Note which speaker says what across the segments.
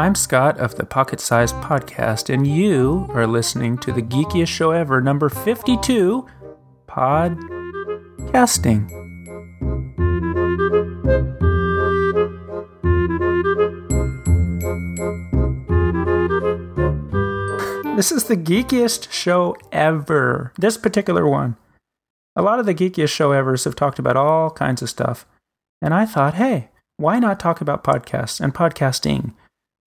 Speaker 1: I'm Scott of the Pocket Sized Podcast, and you are listening to the geekiest show ever, number 52, Podcasting. This is the geekiest show ever. This particular one. A lot of the geekiest show evers have talked about all kinds of stuff. And I thought, hey, why not talk about podcasts and podcasting?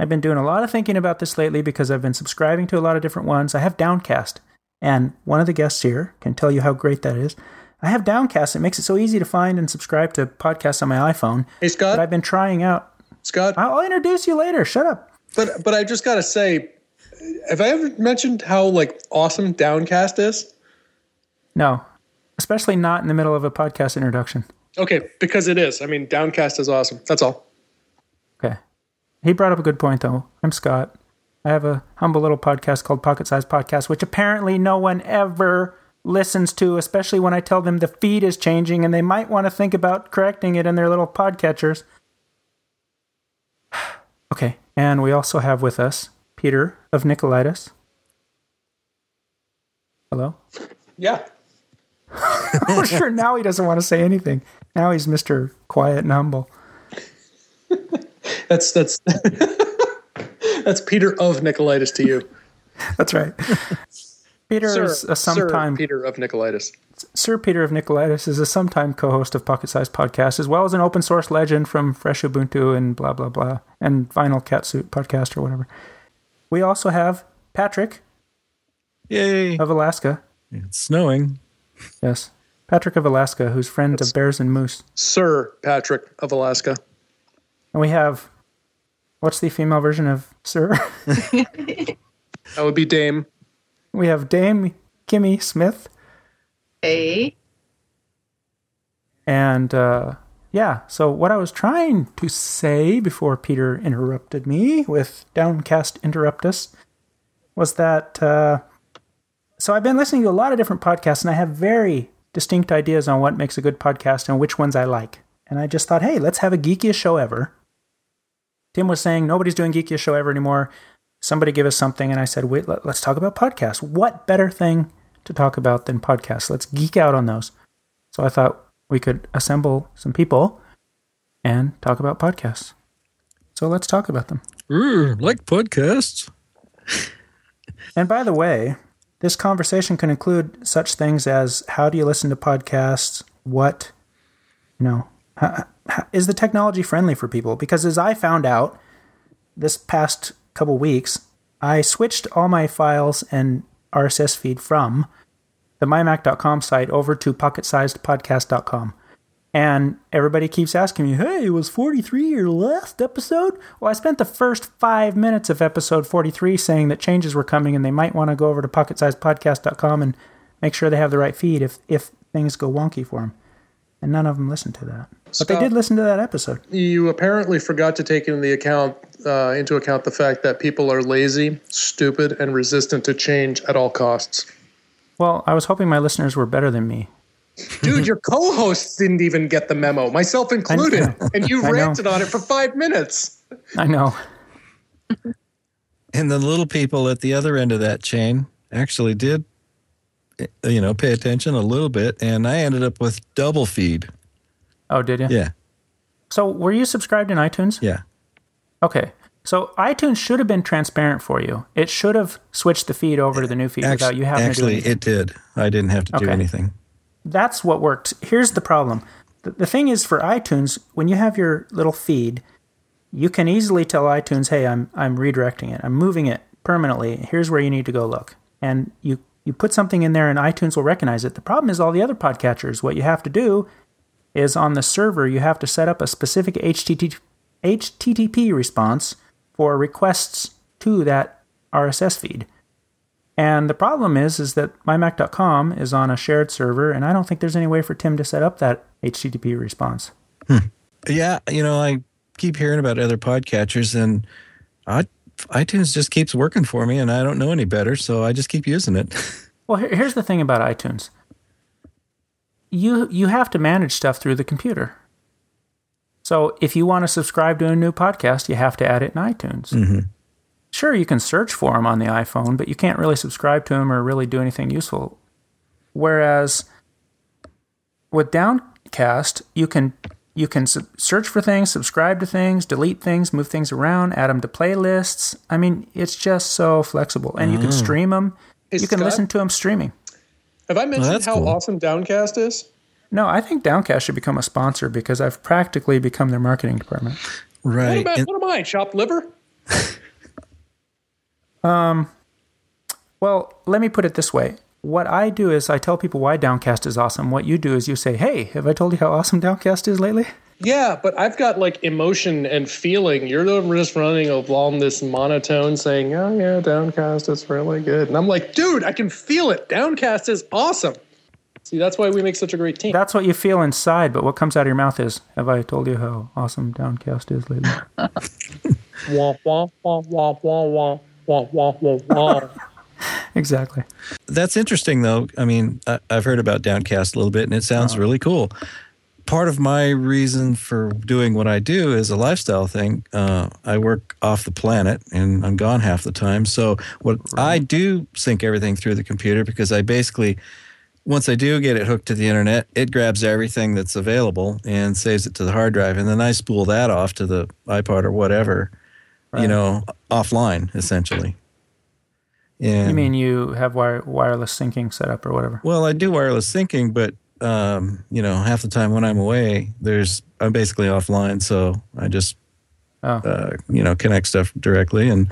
Speaker 1: I've been doing a lot of thinking about this lately because I've been subscribing to a lot of different ones. I have Downcast, and one of the guests here can tell you how great that is. I have Downcast. It makes it so easy to find and subscribe to podcasts on my iPhone.
Speaker 2: Hey, Scott.
Speaker 1: But I've been trying out.
Speaker 2: Scott.
Speaker 1: I'll introduce you later. Shut up.
Speaker 2: But but I just gotta say, have I ever mentioned how like awesome Downcast is?
Speaker 1: No, especially not in the middle of a podcast introduction.
Speaker 2: Okay, because it is. I mean, Downcast is awesome. That's all.
Speaker 1: He brought up a good point, though. I'm Scott. I have a humble little podcast called Pocket Size Podcast, which apparently no one ever listens to, especially when I tell them the feed is changing and they might want to think about correcting it in their little podcatchers. okay, and we also have with us Peter of Nicolaitis. Hello?
Speaker 2: Yeah.
Speaker 1: oh, sure. Now he doesn't want to say anything. Now he's Mr. Quiet and Humble.
Speaker 2: that's that's that's Peter of Nicolaitis to you.
Speaker 1: That's right. Peter
Speaker 2: Sir,
Speaker 1: is a sometime
Speaker 2: Sir Peter of Nicolaitis.
Speaker 1: Sir Peter of Nicolaitis is a sometime co-host of Pocket Size Podcast, as well as an open source legend from Fresh Ubuntu and blah blah blah, and Vinyl Catsuit Podcast or whatever. We also have Patrick
Speaker 3: Yay!
Speaker 1: of Alaska.
Speaker 3: It's snowing.
Speaker 1: Yes, Patrick of Alaska, who's friend of bears and moose.
Speaker 2: Sir Patrick of Alaska.
Speaker 1: And we have what's the female version of Sir?
Speaker 2: That would be Dame.
Speaker 1: we have Dame Kimmy Smith.
Speaker 4: Hey.
Speaker 1: And uh, yeah, so what I was trying to say before Peter interrupted me with Downcast Interruptus was that. Uh, so I've been listening to a lot of different podcasts, and I have very distinct ideas on what makes a good podcast and which ones I like. And I just thought, hey, let's have a geekiest show ever. Tim was saying nobody's doing geekiest show ever anymore. Somebody give us something, and I said, wait, let, let's talk about podcasts. What better thing to talk about than podcasts? Let's geek out on those. So I thought we could assemble some people and talk about podcasts. So let's talk about them.
Speaker 3: Ooh, like podcasts.
Speaker 1: And by the way, this conversation can include such things as how do you listen to podcasts? What, you know, is the technology friendly for people? Because as I found out this past couple weeks, I switched all my files and RSS feed from the mymac.com site over to pocketsizedpodcast.com. And everybody keeps asking me, hey, was 43 your last episode? Well, I spent the first five minutes of episode 43 saying that changes were coming and they might want to go over to pocketsizedpodcast.com and make sure they have the right feed if, if things go wonky for them. And none of them listened to that. But they did listen to that episode.
Speaker 2: You apparently forgot to take into the account uh, into account the fact that people are lazy, stupid, and resistant to change at all costs.
Speaker 1: Well, I was hoping my listeners were better than me.
Speaker 2: Dude, your co-hosts didn't even get the memo, myself included, and you ranted on it for five minutes.
Speaker 1: I know.
Speaker 3: And the little people at the other end of that chain actually did, you know, pay attention a little bit. And I ended up with double feed.
Speaker 1: Oh, did you?
Speaker 3: Yeah.
Speaker 1: So were you subscribed in iTunes?
Speaker 3: Yeah.
Speaker 1: Okay. So iTunes should have been transparent for you. It should have switched the feed over to the new feed without
Speaker 3: Actually,
Speaker 1: you having
Speaker 3: actually
Speaker 1: to do anything.
Speaker 3: Actually, it did. I didn't have to do anything.
Speaker 1: That's what worked. Here's the problem. The, the thing is for iTunes, when you have your little feed, you can easily tell iTunes, "Hey, I'm I'm redirecting it. I'm moving it permanently. Here's where you need to go look." And you you put something in there and iTunes will recognize it. The problem is all the other podcatchers. What you have to do is on the server, you have to set up a specific HTTP, HTTP response for requests to that RSS feed. And the problem is, is that mymac.com is on a shared server, and I don't think there's any way for Tim to set up that HTTP response. Hmm.
Speaker 3: Yeah. You know, I keep hearing about other podcatchers and I, iTunes just keeps working for me and I don't know any better. So I just keep using it.
Speaker 1: Well, here's the thing about iTunes. You you have to manage stuff through the computer. So if you want to subscribe to a new podcast, you have to add it in iTunes.
Speaker 3: Mm-hmm.
Speaker 1: Sure, you can search for them on the iPhone, but you can't really subscribe to them or really do anything useful. Whereas with Downcast, you can you can sub- search for things, subscribe to things, delete things, move things around, add them to playlists. I mean, it's just so flexible, and you can stream them.
Speaker 2: Hey,
Speaker 1: you can
Speaker 2: Scott?
Speaker 1: listen to them streaming.
Speaker 2: Have I mentioned
Speaker 3: that's
Speaker 2: how
Speaker 3: cool.
Speaker 2: awesome Downcast is?
Speaker 1: No, I think Downcast should become a sponsor because I've practically become their marketing department.
Speaker 2: What
Speaker 3: Right.
Speaker 2: about
Speaker 3: And-
Speaker 2: what am I? Chopped liver? um.
Speaker 1: Well, let me put it this way. What I do is I tell people why Downcast is awesome. What you do is you say, "Hey, have I told you how awesome Downcast is lately?"
Speaker 2: Yeah, but I've got like emotion and feeling. You're just running along this monotone saying, "Oh yeah, Downcast is really good," and I'm like, "Dude, I can feel it. Downcast is awesome." See, that's why we make such a great team.
Speaker 1: That's what you feel inside, but what comes out of your mouth is, "Have I told you how awesome Downcast is lately?"
Speaker 2: Wah, wah, wah, wah, wah, wah, wah, wah, wah, wah.
Speaker 1: exactly.
Speaker 3: That's interesting, though. I mean, I, I've heard about Downcast a little bit, and it sounds uh-huh. really cool. Part of my reason for doing what I do is a lifestyle thing. Uh, I work off the planet, and I'm gone half the time. So, what I do sync everything through the computer because I basically, once I do get it hooked to the internet, it grabs everything that's available and saves it to the hard drive, and then I spool that off to the iPod or whatever, you know, offline essentially. And
Speaker 1: You mean you have wire, wireless syncing set up or whatever?
Speaker 3: well, I do wireless syncing, but um, you know, half the time when I'm away, there's I'm basically offline, so I just
Speaker 1: Oh.
Speaker 3: uh, you know connect stuff directly and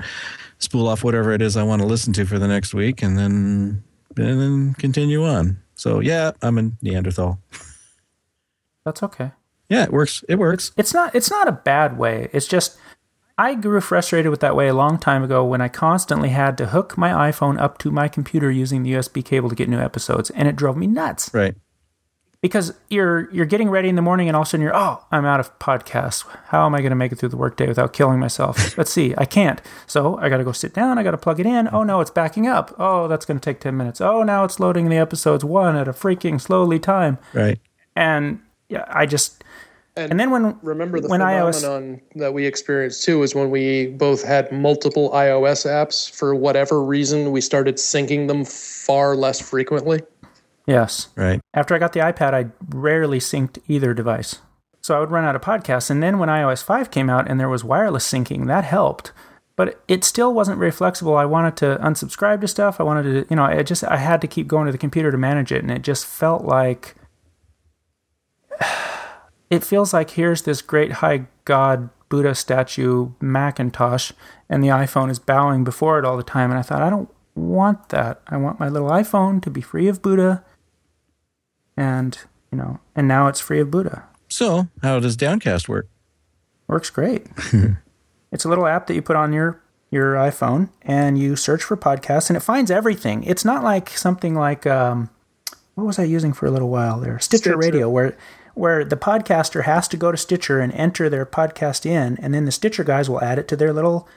Speaker 3: spool off whatever it is I want to listen to for the next week, and then and then continue on. So yeah, I'm a Neanderthal.
Speaker 1: That's okay.
Speaker 3: Yeah, it works. It works.
Speaker 1: It's not it's not a bad way. It's just I grew frustrated with that way a long time ago when I constantly had to hook my iPhone up to my computer using the USB cable to get new episodes, and it drove me nuts.
Speaker 3: Right.
Speaker 1: Because you're you're getting ready in the morning and all of a sudden you're oh I'm out of podcasts. How am I going to make it through the workday without killing myself? Let's see, I can't. So I got to go sit down. I got to plug it in. Oh no, it's backing up. Oh, that's going to take ten minutes. Oh, now it's loading the episodes one at a freaking slowly time.
Speaker 3: Right.
Speaker 1: And yeah, I just
Speaker 2: And
Speaker 1: and then when
Speaker 2: Remember the
Speaker 1: when iOS
Speaker 2: phenomenon that we experienced too is when we both had multiple iOS apps for whatever reason we started syncing them far less frequently.
Speaker 1: Yes
Speaker 3: Right.
Speaker 1: after I got the iPad, I rarely synced either device. So I would run out of podcasts. And then when iOS 5 came out and there was wireless syncing, that helped. But it still wasn't very flexible. I wanted to unsubscribe to stuff. I wanted to, you know, I just, I had to keep going to the computer to manage it. And it just felt like, it feels like here's this great high God Buddha statue, Macintosh, and the iPhone is bowing before it all the time. And I thought, I don't want that. I want my little iPhone to be free of Buddha and you know, and now it's free of Buddha.
Speaker 3: So how does Downcast work?
Speaker 1: Works great. it's a little app that you put on your your iPhone and you search for podcasts and it finds everything. It's not like something like um, what was I using for a little while there? Stitcher,
Speaker 2: Stitcher.
Speaker 1: Radio, where where the podcaster has to go to Stitcher and enter their podcast in, and then the Stitcher guys will add it to their little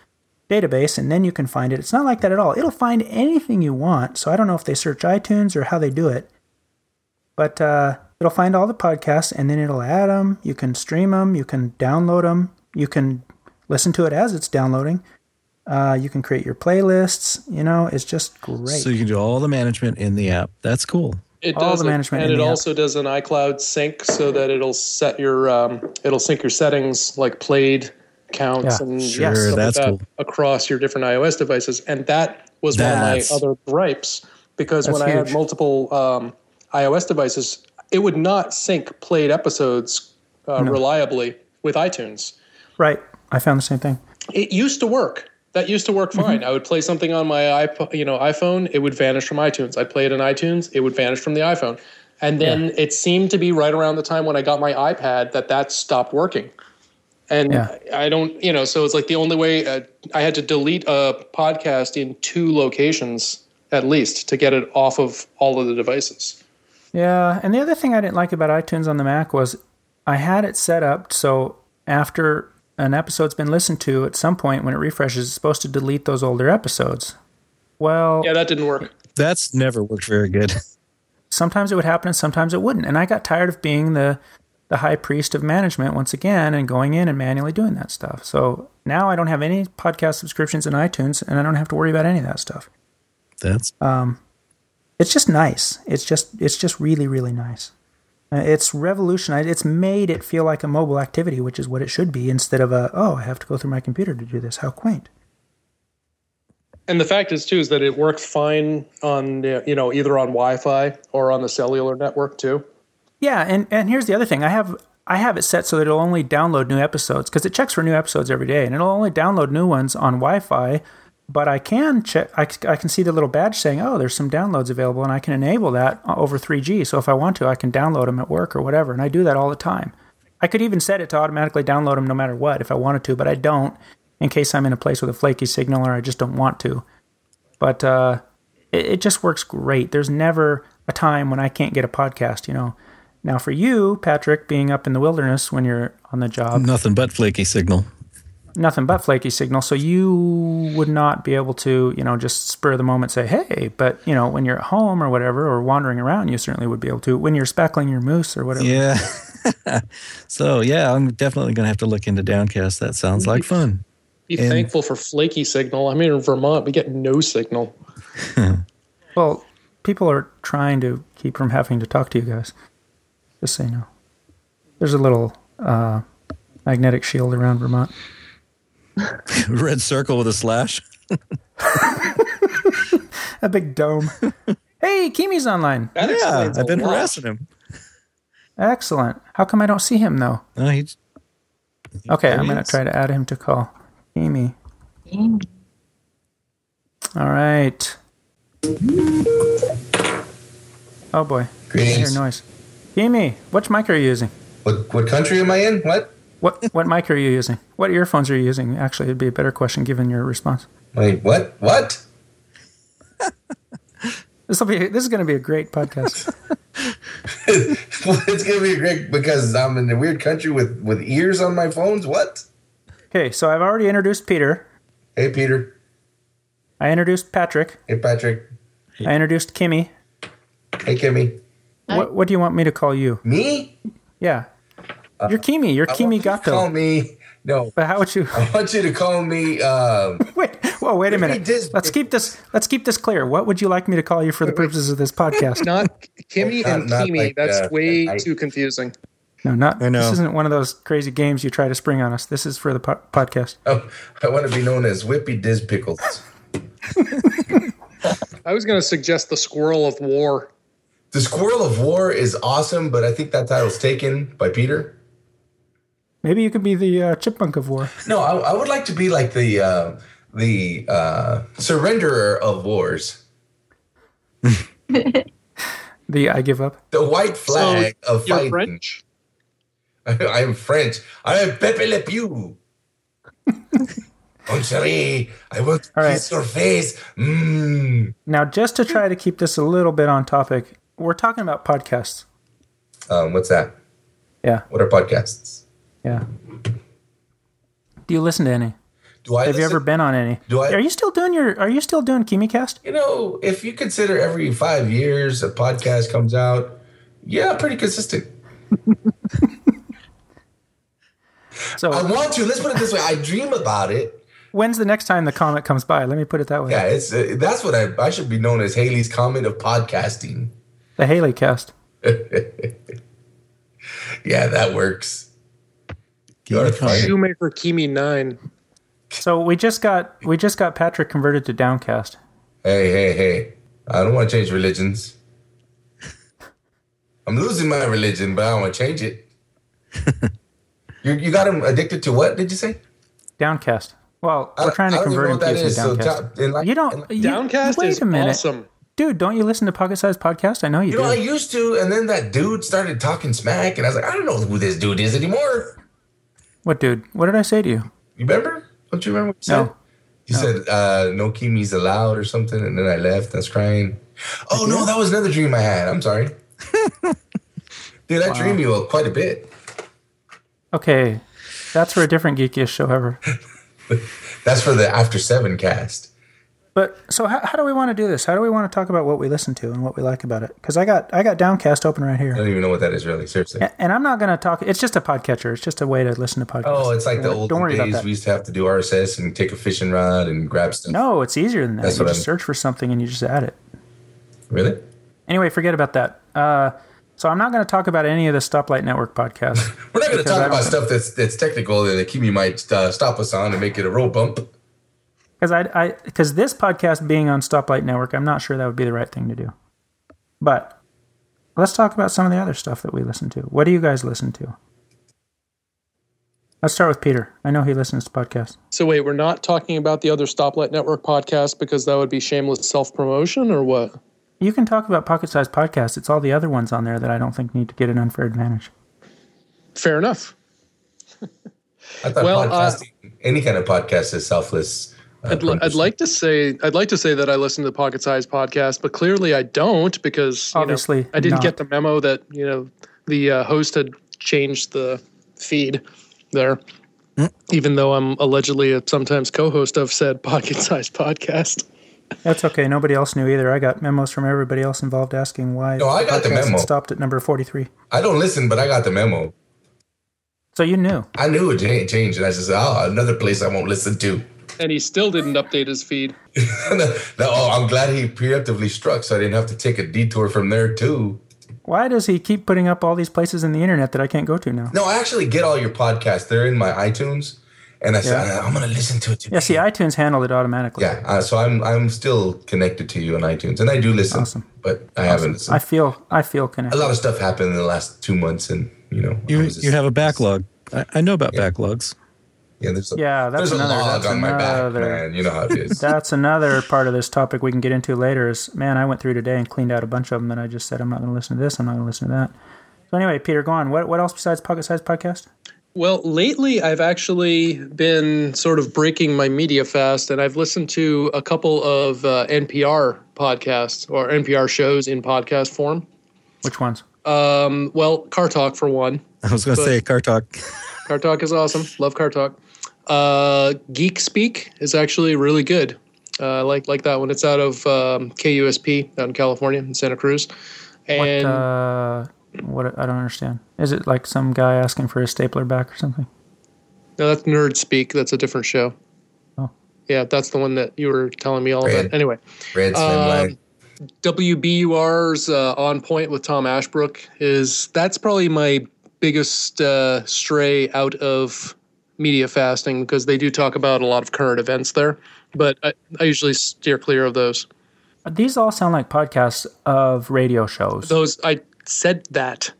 Speaker 1: database, and then you can find it. It's not like that at all. It'll find anything you want. So I don't know if they search iTunes or how they do it, but uh, it'll find all the podcasts, and then it'll add them. You can stream them. You can download them. You can listen to it as it's downloading. Uh, you can create your playlists. You know, it's just great.
Speaker 3: So you can do all the management in the app. That's cool.
Speaker 2: It
Speaker 1: All
Speaker 2: does
Speaker 1: the management
Speaker 2: and
Speaker 1: in
Speaker 2: it
Speaker 1: the app.
Speaker 2: also does an iCloud sync so that it'll set your um, it'll sync your settings like played counts
Speaker 1: Yeah.
Speaker 2: and
Speaker 3: Sure,
Speaker 2: stuff like
Speaker 3: that's
Speaker 2: that
Speaker 3: cool.
Speaker 2: across your different iOS devices. And that was
Speaker 3: That's-
Speaker 2: one of my other gripes because
Speaker 1: That's
Speaker 2: when I had multiple um, iOS devices, it would not sync played episodes uh, reliably with iTunes.
Speaker 1: right. I found the same thing.
Speaker 2: It used to work. That used to work fine. I would play something on my iPo- you know iPhone, it would vanish from iTunes. I'd play it in iTunes, it would vanish from the iPhone. And then it seemed to be right around the time when I got my iPad that that stopped working. And
Speaker 1: Yeah.
Speaker 2: I don't, you know, so it's like the only way uh, I had to delete a podcast in two locations at least to get it off of all of the devices.
Speaker 1: Yeah, and the other thing I didn't like about iTunes on the Mac was I had it set up so after an episode's been listened to, at some point when it refreshes, it's supposed to delete those older episodes. Well,
Speaker 2: Yeah, that didn't work.
Speaker 3: That's never worked very good.
Speaker 1: sometimes it would happen and sometimes it wouldn't. And I got tired of being the, the the high priest of management once again and going in and manually doing that stuff. So now I don't have any podcast subscriptions in iTunes and I don't have to worry about any of that stuff.
Speaker 3: That's um,
Speaker 1: It's just nice. It's just it's just really really nice. Uh, It's revolutionized. It's made it feel like a mobile activity, which is what it should be, instead of a oh I have to go through my computer to do this. How quaint.
Speaker 2: And the fact is too is that it works fine on you know either on Wi-Fi or on the cellular network too.
Speaker 1: Yeah, and and here's the other thing. I have I have it set so that it'll only download new episodes because it checks for new episodes every day, and it'll only download new ones on Wi-Fi. But I can check. I, I can see the little badge saying, "Oh, there's some downloads available," and I can enable that over 3G. So if I want to, I can download them at work or whatever, and I do that all the time. I could even set it to automatically download them no matter what if I wanted to, but I don't in case I'm in a place with a flaky signal or I just don't want to. But uh, it, it just works great. There's never a time when I can't get a podcast, you know. Now, for you, Patrick, being up in the wilderness when you're on the job,
Speaker 3: nothing but flaky signal.
Speaker 1: Nothing but flaky signal. So you would not be able to, you know, just spur of the moment say, hey, but, you know, when you're at home or whatever, or wandering around, you certainly would be able to. When you're speckling your moose or whatever.
Speaker 3: Yeah. so yeah, I'm definitely gonna have to look into Downcast. That sounds like fun.
Speaker 2: Be
Speaker 3: And-
Speaker 2: thankful for flaky signal. I mean, in Vermont, we get no signal.
Speaker 1: Well, people are trying to keep from having to talk to you guys. Just say no. There's a little uh, magnetic shield around Vermont.
Speaker 3: Red circle with a slash.
Speaker 1: A big dome. hey, Kimi's online.
Speaker 2: That
Speaker 3: Yeah, I've been
Speaker 2: lot.
Speaker 3: harassing him.
Speaker 1: Excellent. How come I don't see him though?
Speaker 3: No, he,
Speaker 1: Okay, I'm going to
Speaker 3: is.
Speaker 1: try to add him to call. Kimi. All right. Oh boy. I hear noise. Kimi, which mic are you using?
Speaker 5: What what country am I in? What?
Speaker 1: What what mic are you using? What earphones are you using? Actually, it'd be a better question given your response.
Speaker 5: Wait, what? What?
Speaker 1: This will be this is going to be a great podcast.
Speaker 5: it's gonna be great because I'm in a weird country with with ears on my phones. What?
Speaker 1: Okay, so I've already introduced Peter.
Speaker 5: Hey Peter.
Speaker 1: I introduced Patrick.
Speaker 5: Hey Patrick.
Speaker 1: I introduced Kimmy.
Speaker 5: Hey Kimmy.
Speaker 1: What what do you want me to call you?
Speaker 5: Me?
Speaker 1: Yeah. You're Kimi. You're
Speaker 5: I
Speaker 1: Kimi
Speaker 5: want you to Call me. No.
Speaker 1: But how would you
Speaker 5: I want you to call me. Um,
Speaker 1: Wait, whoa, wait a minute.
Speaker 5: Dis-
Speaker 1: Let's keep this. Let's keep this clear. What would you like me to call you for the purposes of this podcast?
Speaker 2: Not Kimmy
Speaker 5: Not-
Speaker 2: and
Speaker 5: not
Speaker 2: Kimi.
Speaker 5: like,
Speaker 2: That's
Speaker 5: uh,
Speaker 2: way
Speaker 5: I-
Speaker 2: too confusing.
Speaker 1: No, not.
Speaker 3: I know.
Speaker 1: This isn't one of those crazy games you try to spring on us. This is for the po- podcast.
Speaker 5: oh, I want to be known as Whippy Diz Pickles.
Speaker 2: I was going to suggest the Squirrel of War.
Speaker 5: The Squirrel of War is awesome, but I think that title's taken by Peter.
Speaker 1: Maybe you could be the uh, chipmunk of war.
Speaker 5: No, I, I would like to be like the uh, the uh, surrenderer of wars.
Speaker 1: The I give up.
Speaker 5: The white flag of
Speaker 2: You're
Speaker 5: fighting.
Speaker 2: French.
Speaker 5: I am French. I am Pepe Le Pew. Mon chéri, I want to
Speaker 1: All right.
Speaker 5: kiss your face. Mmm.
Speaker 1: Now, just to try to keep this a little bit on topic, we're talking about podcasts.
Speaker 5: Um, what's that?
Speaker 1: Yeah,
Speaker 5: What are podcasts?
Speaker 1: Yeah. Do you listen to any?
Speaker 5: Do I
Speaker 1: Have you ever been on any?
Speaker 5: Do I-
Speaker 1: Are you still doing your? Are you still doing KimiCast?
Speaker 5: You know, if you consider every five years a podcast comes out, yeah, pretty consistent.
Speaker 1: So
Speaker 5: I want to. Let's put it this way. I dream about it.
Speaker 1: when's the next time the comet comes by? Let me put it that way.
Speaker 5: Yeah, it's uh, that's what I I should be known as Halley's Comet of podcasting.
Speaker 1: The Haley Cast.
Speaker 5: Yeah, that works.
Speaker 3: Keep it
Speaker 5: Fine.
Speaker 2: Shoemaker Kimi 9.
Speaker 1: So we just got we just got Patrick converted to Downcast.
Speaker 5: Hey, hey, hey. I don't want to change religions. I'm losing my religion, but I don't want to change it. you, you got him addicted to what, did you say?
Speaker 1: Downcast. Well, we're trying to
Speaker 5: I don't
Speaker 1: convert him to
Speaker 5: is, so
Speaker 1: Downcast.
Speaker 5: ta-
Speaker 1: you don't.
Speaker 5: enlighten-
Speaker 1: You,
Speaker 2: Downcast
Speaker 1: wait
Speaker 2: is
Speaker 1: a minute,
Speaker 2: awesome.
Speaker 1: dude. Don't you listen to Pocket Size Podcast? I know you,
Speaker 5: You know. I used to, and then that dude started talking smack, and I was like, I don't know who this dude is anymore.
Speaker 1: What, dude? What did I say to you?
Speaker 5: You remember? Don't you remember what you
Speaker 1: No.
Speaker 5: said? You said, uh, no Kimis allowed or something, and then I left. I was crying. Oh, no, that was another dream I had. I'm sorry. Dude, I dream you quite a bit.
Speaker 1: Okay, that's for a different geekiest show ever.
Speaker 5: That's for the After Seven cast.
Speaker 1: But so how, how do we want to do this? How do we want to talk about what we listen to and what we like about it? Because I got I got Downcast open right here.
Speaker 5: I don't even know what that is really. Seriously.
Speaker 1: A- and I'm not going to talk. It's just a podcatcher. It's just a way to listen to podcasts.
Speaker 5: Oh, it's like the old days. We used to have to do RSS and take a fishing rod and grab stuff.
Speaker 1: No, it's easier than that.
Speaker 5: That's
Speaker 1: you
Speaker 5: what
Speaker 1: just
Speaker 5: I'm-
Speaker 1: search for something and you just add it.
Speaker 5: Really?
Speaker 1: Anyway, forget about that. Uh, so I'm not going to talk about any of the Stoplight Network podcasts.
Speaker 5: We're not going to talk about stuff that's that's technical that Kimi might uh, stop us on and make it a road bump.
Speaker 1: Because I, I, because this podcast being on Stoplight Network, I'm not sure that would be the right thing to do. But let's talk about some of the other stuff that we listen to. What do you guys listen to? Let's start with Peter. I know he listens to podcasts.
Speaker 2: So wait, we're not talking about the other Stoplight Network podcast because that would be shameless self promotion, or what?
Speaker 1: You can talk about pocket sized podcasts. It's all the other ones on there that I don't think need to get an unfair advantage.
Speaker 2: Fair enough.
Speaker 5: I thought
Speaker 2: Well, uh,
Speaker 5: any kind of podcast is selfless.
Speaker 2: I'd, li- I'd like to say I'd like to say that I listen to the Pocket Size podcast, but clearly I don't because you know,
Speaker 1: Obviously
Speaker 2: I didn't
Speaker 1: not.
Speaker 2: get the memo that you know the uh, host had changed the feed there. Even though I'm allegedly a sometimes co-host of said Pocket Size podcast.
Speaker 1: That's okay. Nobody else knew either. I got memos from everybody else involved asking why
Speaker 5: No, I got the
Speaker 1: podcast
Speaker 5: memo.
Speaker 1: stopped at number 43.
Speaker 5: I don't listen, but I got the memo.
Speaker 1: So you knew.
Speaker 5: I knew it cha- changed, and I just said, "Oh, another place I won't listen to."
Speaker 2: And he still didn't update his feed.
Speaker 5: no, oh, I'm glad he preemptively struck, so I didn't have to take a detour from there too.
Speaker 1: Why does he keep putting up all these places in the internet that I can't go to now?
Speaker 5: No, I actually get all your podcasts. They're in my iTunes, and I said
Speaker 1: Yeah.
Speaker 5: I'm gonna listen to it. Today.
Speaker 1: Yeah, see, iTunes handled it automatically.
Speaker 5: Yeah, uh, so I'm I'm still connected to you on iTunes, and I do listen,
Speaker 1: Awesome.
Speaker 5: but I haven't listened.
Speaker 1: I feel I feel connected.
Speaker 5: a lot of stuff happened in the last two months, and you know,
Speaker 3: You you have a backlog. I, I know about backlogs.
Speaker 5: Yeah, there's a,
Speaker 1: Yeah, that's
Speaker 5: there's a
Speaker 1: another-
Speaker 5: log
Speaker 1: that's
Speaker 5: on my back,
Speaker 1: another-
Speaker 5: man. You know how it is.
Speaker 1: That's another part of this topic we can get into later. Is man, I went through today and cleaned out a bunch of them, and I just said I'm not going to listen to this. I'm not going to listen to that. So anyway, Peter, go on. What what else besides Pocket Size Podcast?
Speaker 2: Well, lately I've actually been sort of breaking my media fast, and I've listened to a couple of uh, NPR podcasts or NPR shows in podcast form.
Speaker 1: Which ones?
Speaker 2: Um, well, Car Talk for one.
Speaker 3: I was going to say car talk.
Speaker 2: Car Talk is awesome. Love Car Talk. Uh, Geek Speak is actually really good. Uh, I like like that one. It's out of um, KUSP out in California in Santa Cruz,
Speaker 1: What
Speaker 2: and
Speaker 1: uh, what I don't understand. Is it like some guy asking for his stapler back or something?
Speaker 2: no, that's Nerd Speak. That's a different show.
Speaker 1: Oh.
Speaker 2: Yeah, that's the one that you were telling me all
Speaker 5: Red.
Speaker 2: about. Anyway,
Speaker 5: Red Swingline.
Speaker 2: WBUR's uh, On Point with Tom Ashbrook is that's probably my biggest uh, stray out of media fasting because they do talk about a lot of current events there, but I, I usually steer clear of those.
Speaker 1: These all sound like podcasts of radio shows.
Speaker 2: Those I said that.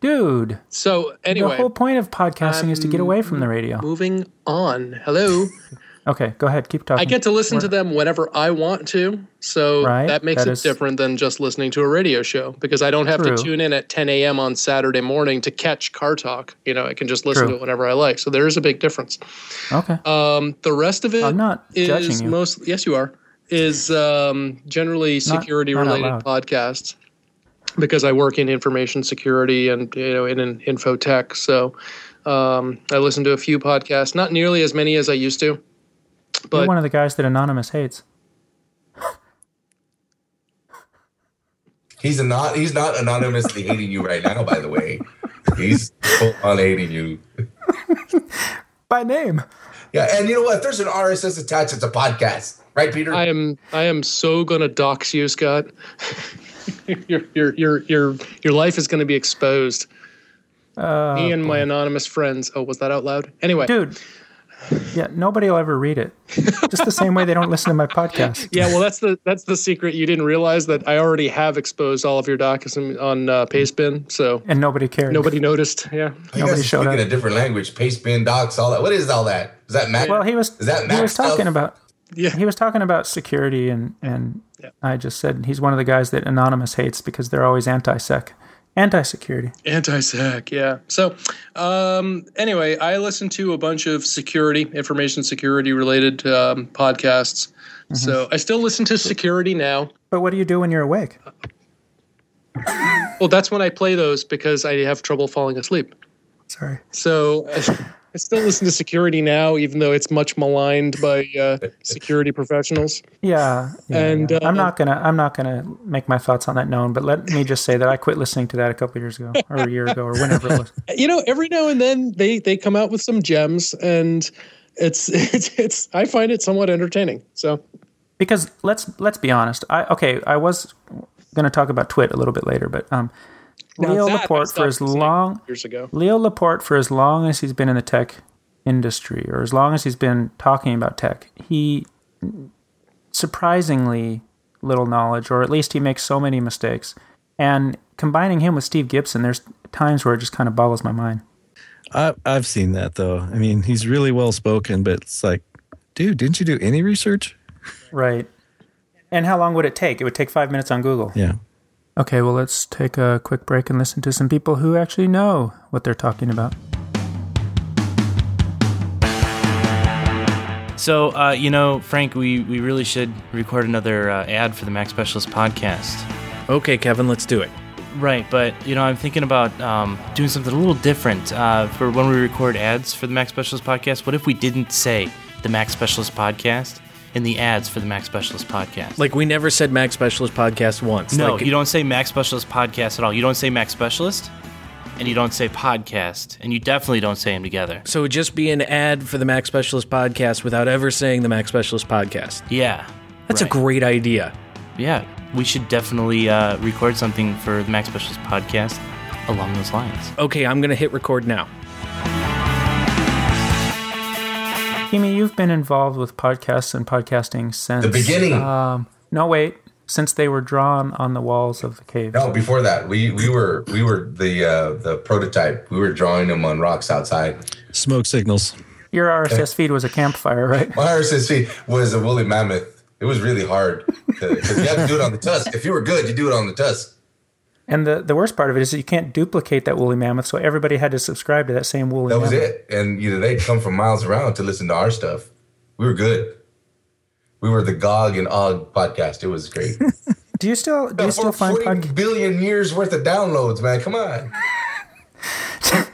Speaker 1: Dude,
Speaker 2: So anyway,
Speaker 1: the whole point of podcasting is to get away from the radio.
Speaker 2: moving on. Hello.
Speaker 1: Okay, go ahead. Keep talking.
Speaker 2: I get to listen to them whenever I want to, so
Speaker 1: Right,
Speaker 2: that makes
Speaker 1: that
Speaker 2: it
Speaker 1: is-
Speaker 2: different than just listening to a radio show because I don't have
Speaker 1: True.
Speaker 2: to tune in at 10 a.m. on Saturday morning to catch Car Talk. You know, I can just listen
Speaker 1: True.
Speaker 2: to it whenever I like. So there is a big difference.
Speaker 1: Okay.
Speaker 2: Um, the rest of it
Speaker 1: I'm not
Speaker 2: is most yes, you are is um, generally security
Speaker 1: not out
Speaker 2: related podcasts because I work in information security and you know in an info tech. So um, I listen to a few podcasts, not nearly as many as I used to.
Speaker 1: You're one of the guys that Anonymous hates.
Speaker 5: He's not. He's not anonymously hating you right now. By the way, he's full on hating you.
Speaker 1: By name.
Speaker 5: Yeah, and you know what? If there's an RSS attached, it's a podcast, right, Peter?
Speaker 2: I am I am so gonna dox you, Scott. your your your your your life is gonna be exposed.
Speaker 1: Uh,
Speaker 2: Me and my anonymous friends. Oh, was that out loud? Anyway,
Speaker 1: dude. Yeah, nobody will ever read it. Just the same way they don't listen to my podcast.
Speaker 2: yeah. Well, that's the that's the secret. You didn't realize that I already have exposed all of your docs on uh, Pastebin, so
Speaker 1: And nobody cared.
Speaker 2: nobody noticed. Yeah.
Speaker 5: you
Speaker 1: nobody
Speaker 5: guys are
Speaker 1: showed
Speaker 5: speaking
Speaker 1: up.
Speaker 5: a different language. Paste bin docs, all that. What is all that? Is that Mac?
Speaker 1: Well, he was
Speaker 5: Is that
Speaker 1: he
Speaker 5: Mac
Speaker 1: was talking
Speaker 5: stuff?
Speaker 1: about
Speaker 2: Yeah.
Speaker 1: he was talking about security and and
Speaker 2: Yeah.
Speaker 1: I just said he's one of the guys that Anonymous hates because they're always anti-sec, anti-security.
Speaker 2: Anti-sec, yeah. So, um, anyway, I listen to a bunch of security, information security related um, podcasts. So I still listen to security now.
Speaker 1: But what do you do when you're awake?
Speaker 2: Well, that's when I play those because I have trouble falling asleep.
Speaker 1: Sorry.
Speaker 2: So, I still listen to security now, even though it's much maligned by uh, security professionals.
Speaker 1: Yeah, yeah,
Speaker 2: And,
Speaker 1: yeah. I'm
Speaker 2: uh,
Speaker 1: not gonna I'm not gonna make my thoughts on that known, but let me just say that I quit listening to that a couple years ago, or a year ago, or whenever it was.
Speaker 2: You know, every now and then they they come out with some gems, and it's it's it's. I find it somewhat entertaining. So
Speaker 1: Because let's let's be honest. I okay, I was gonna talk about Twit a little bit later, but um,
Speaker 2: Now
Speaker 1: Leo Laporte for as long
Speaker 2: years ago.
Speaker 1: Leo Laporte, for as long as he's been in the tech industry, or as long as he's been talking about tech, he surprisingly little knowledge, or at least he makes so many mistakes. And combining him with Steve Gibson, there's times where it just kind of boggles my mind.
Speaker 3: I, I've seen that though. I mean, he's really well spoken, but it's like, dude, didn't you do any research?
Speaker 1: Right. And how long would it take? It would take five minutes on Google.
Speaker 3: Yeah.
Speaker 1: Okay, well, let's take a quick break and listen to some people who actually know what they're talking about.
Speaker 6: So, uh, you know, Frank, we, we really should record another uh, ad for the Mac Specialist podcast.
Speaker 7: Okay, Kevin, let's do it.
Speaker 6: Right, but, you know, I'm thinking about um, doing something a little different uh, for when we record ads for the Mac Specialist podcast. What if we didn't say the Mac Specialist podcast in the ads for the Mac Specialist podcast?
Speaker 7: Like we never said Mac Specialist podcast once.
Speaker 6: no,
Speaker 7: Like,
Speaker 6: you don't say Mac Specialist podcast at all. You don't say Mac Specialist, and you don't say podcast, and you definitely don't say them together.
Speaker 7: So it would just be an ad for the Mac Specialist podcast without ever saying the Mac Specialist podcast.
Speaker 6: Yeah.
Speaker 7: That's
Speaker 6: right.
Speaker 7: a great idea.
Speaker 6: Yeah, we should definitely uh, record something for the Mac Specialist podcast along those lines.
Speaker 7: Okay, I'm gonna hit record now.
Speaker 1: Kimi, you've been involved with podcasts and podcasting since
Speaker 5: The beginning.
Speaker 1: Um, no, wait, since they were drawn on the walls of the cave.
Speaker 5: No, before that, we we were we were the uh, the prototype. We were drawing them on rocks outside.
Speaker 3: Smoke signals.
Speaker 1: Your RSS feed was a campfire, right?
Speaker 5: My RSS feed was a woolly mammoth. It was really hard because you had to do it on the tusk. If you were good, you do it on the tusk.
Speaker 1: And the, the worst part of it is that you can't duplicate that woolly mammoth, so everybody had to subscribe to that same woolly mammoth.
Speaker 5: That was
Speaker 1: mammoth.
Speaker 5: it. And you know they'd come from miles around to listen to our stuff. We were good. We were the Gog and Og podcast. It was great.
Speaker 1: Do you still do you still find
Speaker 5: 40
Speaker 1: pod-
Speaker 5: billion years worth of downloads, man. Come on.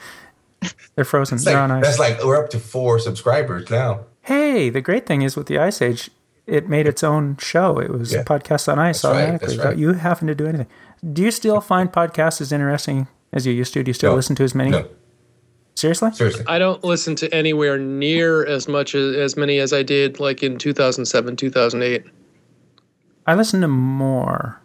Speaker 1: they're frozen? They're on ice.
Speaker 5: that's like we're up to four subscribers now.
Speaker 1: Hey, the great thing is with the Ice Age, it made its own show. It was
Speaker 5: Yeah.
Speaker 1: a podcast on ice
Speaker 5: That's right,
Speaker 1: automatically
Speaker 5: that's
Speaker 1: without you having to do anything. Do you still find podcasts as interesting as you used to? Do you still
Speaker 5: No.
Speaker 1: listen to as many?
Speaker 5: No,
Speaker 1: Seriously?
Speaker 5: seriously.
Speaker 2: I don't listen to anywhere near as much as, as many as I did like in 2007, 2008.
Speaker 1: I listen to more,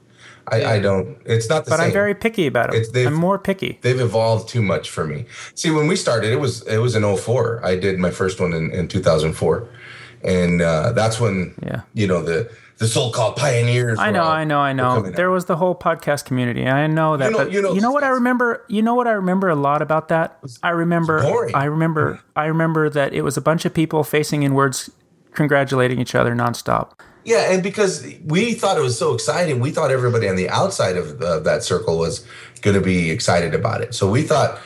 Speaker 5: I, I don't. It's not the
Speaker 1: but
Speaker 5: same.
Speaker 1: I'm very picky about
Speaker 5: It's-
Speaker 1: it.
Speaker 5: they've-
Speaker 1: I'm more picky.
Speaker 5: They've evolved too much for me. See, when we started, it was it was in 04. I did my first one in, in 2004, and uh, that's when
Speaker 1: Yeah.
Speaker 5: you know the the so-called pioneers.
Speaker 1: I know,
Speaker 5: all-
Speaker 1: I know, I know.
Speaker 5: coming out.
Speaker 1: There was the whole podcast community. I know that,
Speaker 5: know-
Speaker 1: but
Speaker 5: you know
Speaker 1: you know what I remember? You know what I remember a lot about that? I remember. I remember, hmm. I remember that it was a bunch of people facing inwards, congratulating each other nonstop.
Speaker 5: Yeah, and because we thought it was so exciting, we thought everybody on the outside of the, that circle was going to be excited about it. So we thought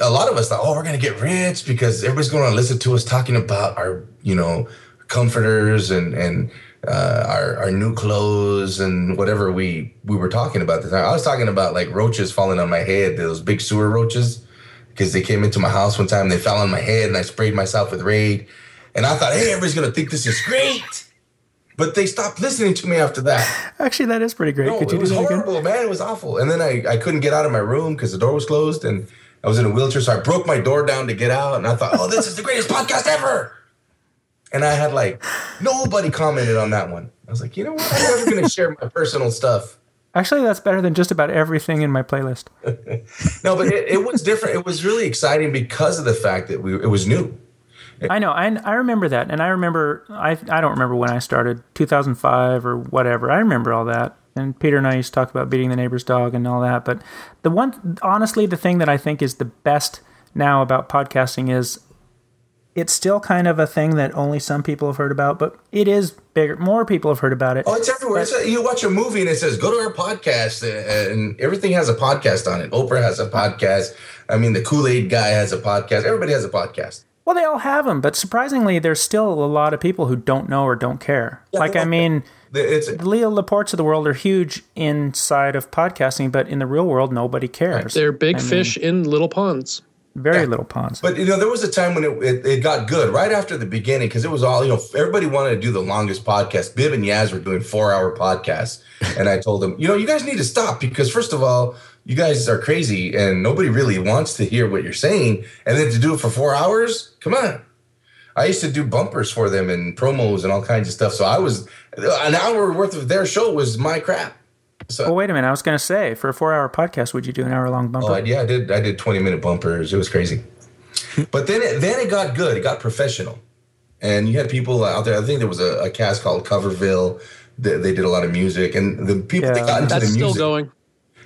Speaker 5: a lot of us thought, oh, we're going to get rich because everybody's going to listen to us talking about our, you know, comforters and and uh, our our new clothes and whatever we we were talking about. This time. I was talking about like roaches falling on my head, those big sewer roaches, because they came into my house one time. They fell on my head, and I sprayed myself with Raid. And I thought, hey, everybody's going to think this is great. But they stopped listening to me after that.
Speaker 1: Actually, that is pretty great.
Speaker 5: No,
Speaker 1: Could you
Speaker 5: it
Speaker 1: do
Speaker 5: was
Speaker 1: that again?
Speaker 5: horrible, man. It was awful. And then I, I couldn't get out of my room because the door was closed and I was in a wheelchair. So I broke my door down to get out. And I thought, oh, this is the greatest podcast ever. And I had like, nobody commented on that one. I was like, you know what? I'm never going to share my personal stuff.
Speaker 1: Actually, that's better than just about everything in my playlist.
Speaker 5: No, but it, it was different. It was really exciting because of the fact that we it was new.
Speaker 1: I know. I, I remember that, and I remember. I I don't remember when I started, 2005 or whatever. I remember all that. And Peter and I used to talk about beating the neighbor's dog and all that. But the one, honestly, the thing that I think is the best now about podcasting is it's still kind of a thing that only some people have heard about, but it is bigger. More people have heard about it.
Speaker 5: Oh, it's everywhere. It's a, you watch a movie and it says, go to our podcast, and everything has a podcast on it. Oprah has a podcast. I mean, the Kool Aid guy has a podcast. Everybody has a podcast.
Speaker 1: Well, they all have them, but surprisingly, there's still a lot of people who don't know or don't care. like, I mean,
Speaker 5: The- It's
Speaker 1: the Leo Laportes of the world are huge inside of podcasting, but in the real world, nobody cares.
Speaker 2: They're big
Speaker 1: I mean,
Speaker 2: fish in little ponds.
Speaker 1: Very
Speaker 5: Yeah.
Speaker 1: little pawns.
Speaker 5: But you know, there was a time when it, it, it got good right after the beginning because it was all you know. Everybody wanted to do the longest podcast. Bib and Yaz were doing four hour podcasts, and I told them, you know, you guys need to stop because first of all, you guys are crazy and nobody really wants to hear what you're saying, and then to do it for four hours, come on. I used to do bumpers for them and promos and all kinds of stuff. So I was an hour worth of their show was my crap. So
Speaker 1: well, wait a minute. I was going to say, for a four-hour podcast, would you do an hour-long bumper?
Speaker 5: Oh, yeah, I did. I did twenty minute bumpers. It was crazy. but then, it, then it got good. It got professional, and you had people out there. I think there was a, a cast called Coverville. They, they did a lot of music, and the people that got into
Speaker 2: That's
Speaker 5: the
Speaker 2: still
Speaker 5: music,
Speaker 2: going.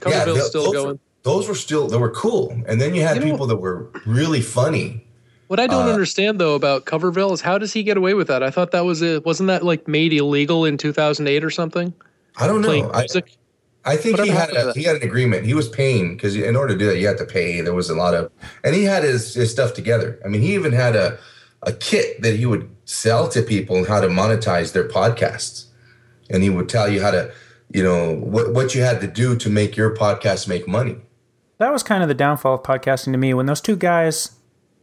Speaker 2: Coverville's
Speaker 5: tho-
Speaker 2: still
Speaker 5: those,
Speaker 2: going.
Speaker 5: Were, those were still they were cool. And then you had
Speaker 2: You know-
Speaker 5: people that were really funny.
Speaker 2: What I don't
Speaker 5: Uh,
Speaker 2: understand though about Coverville is how does he get away with that? I thought that was it. wasn't that like made illegal in 2008 or something?
Speaker 5: I don't know.
Speaker 2: Playing
Speaker 5: I,
Speaker 2: music.
Speaker 5: I think he had a, he had an agreement. He was paying because in order to do that, you had to pay. There was a lot of, and he had his, his stuff together. I mean, he even had a a kit that he would sell to people and how to monetize their podcasts, and he would tell you how to, you know, what what you had to do to make your podcast make money.
Speaker 1: that was kind of the downfall of podcasting to me when those two guys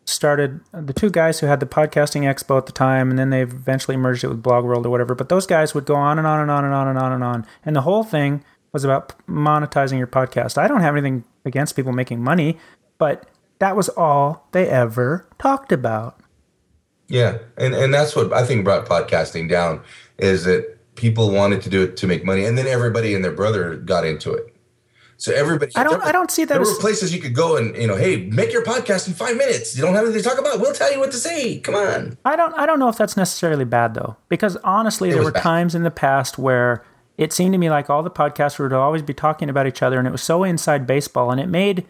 Speaker 1: started the two guys who had the podcasting expo at the time and then they eventually merged it with blog world or whatever but those guys would go on and on and on and on and on and on and the whole thing was about monetizing your podcast i don't have anything against people making money but that was all they ever talked about
Speaker 5: Yeah, and and that's what I think brought podcasting down is that people wanted to do it to make money, and then everybody and their brother got into it. So everybody,
Speaker 1: I don't-
Speaker 5: were-
Speaker 1: I don't see that
Speaker 5: There
Speaker 1: as-
Speaker 5: were places you could go and you know, hey, make your podcast in five minutes. You don't have anything to talk about. We'll tell you what to say. Come on.
Speaker 1: I don't I don't know if that's necessarily bad though, because honestly, there were
Speaker 5: bad.
Speaker 1: times in the past where it seemed to me like all the podcasters would always be talking about each other, and it was so inside baseball, and it made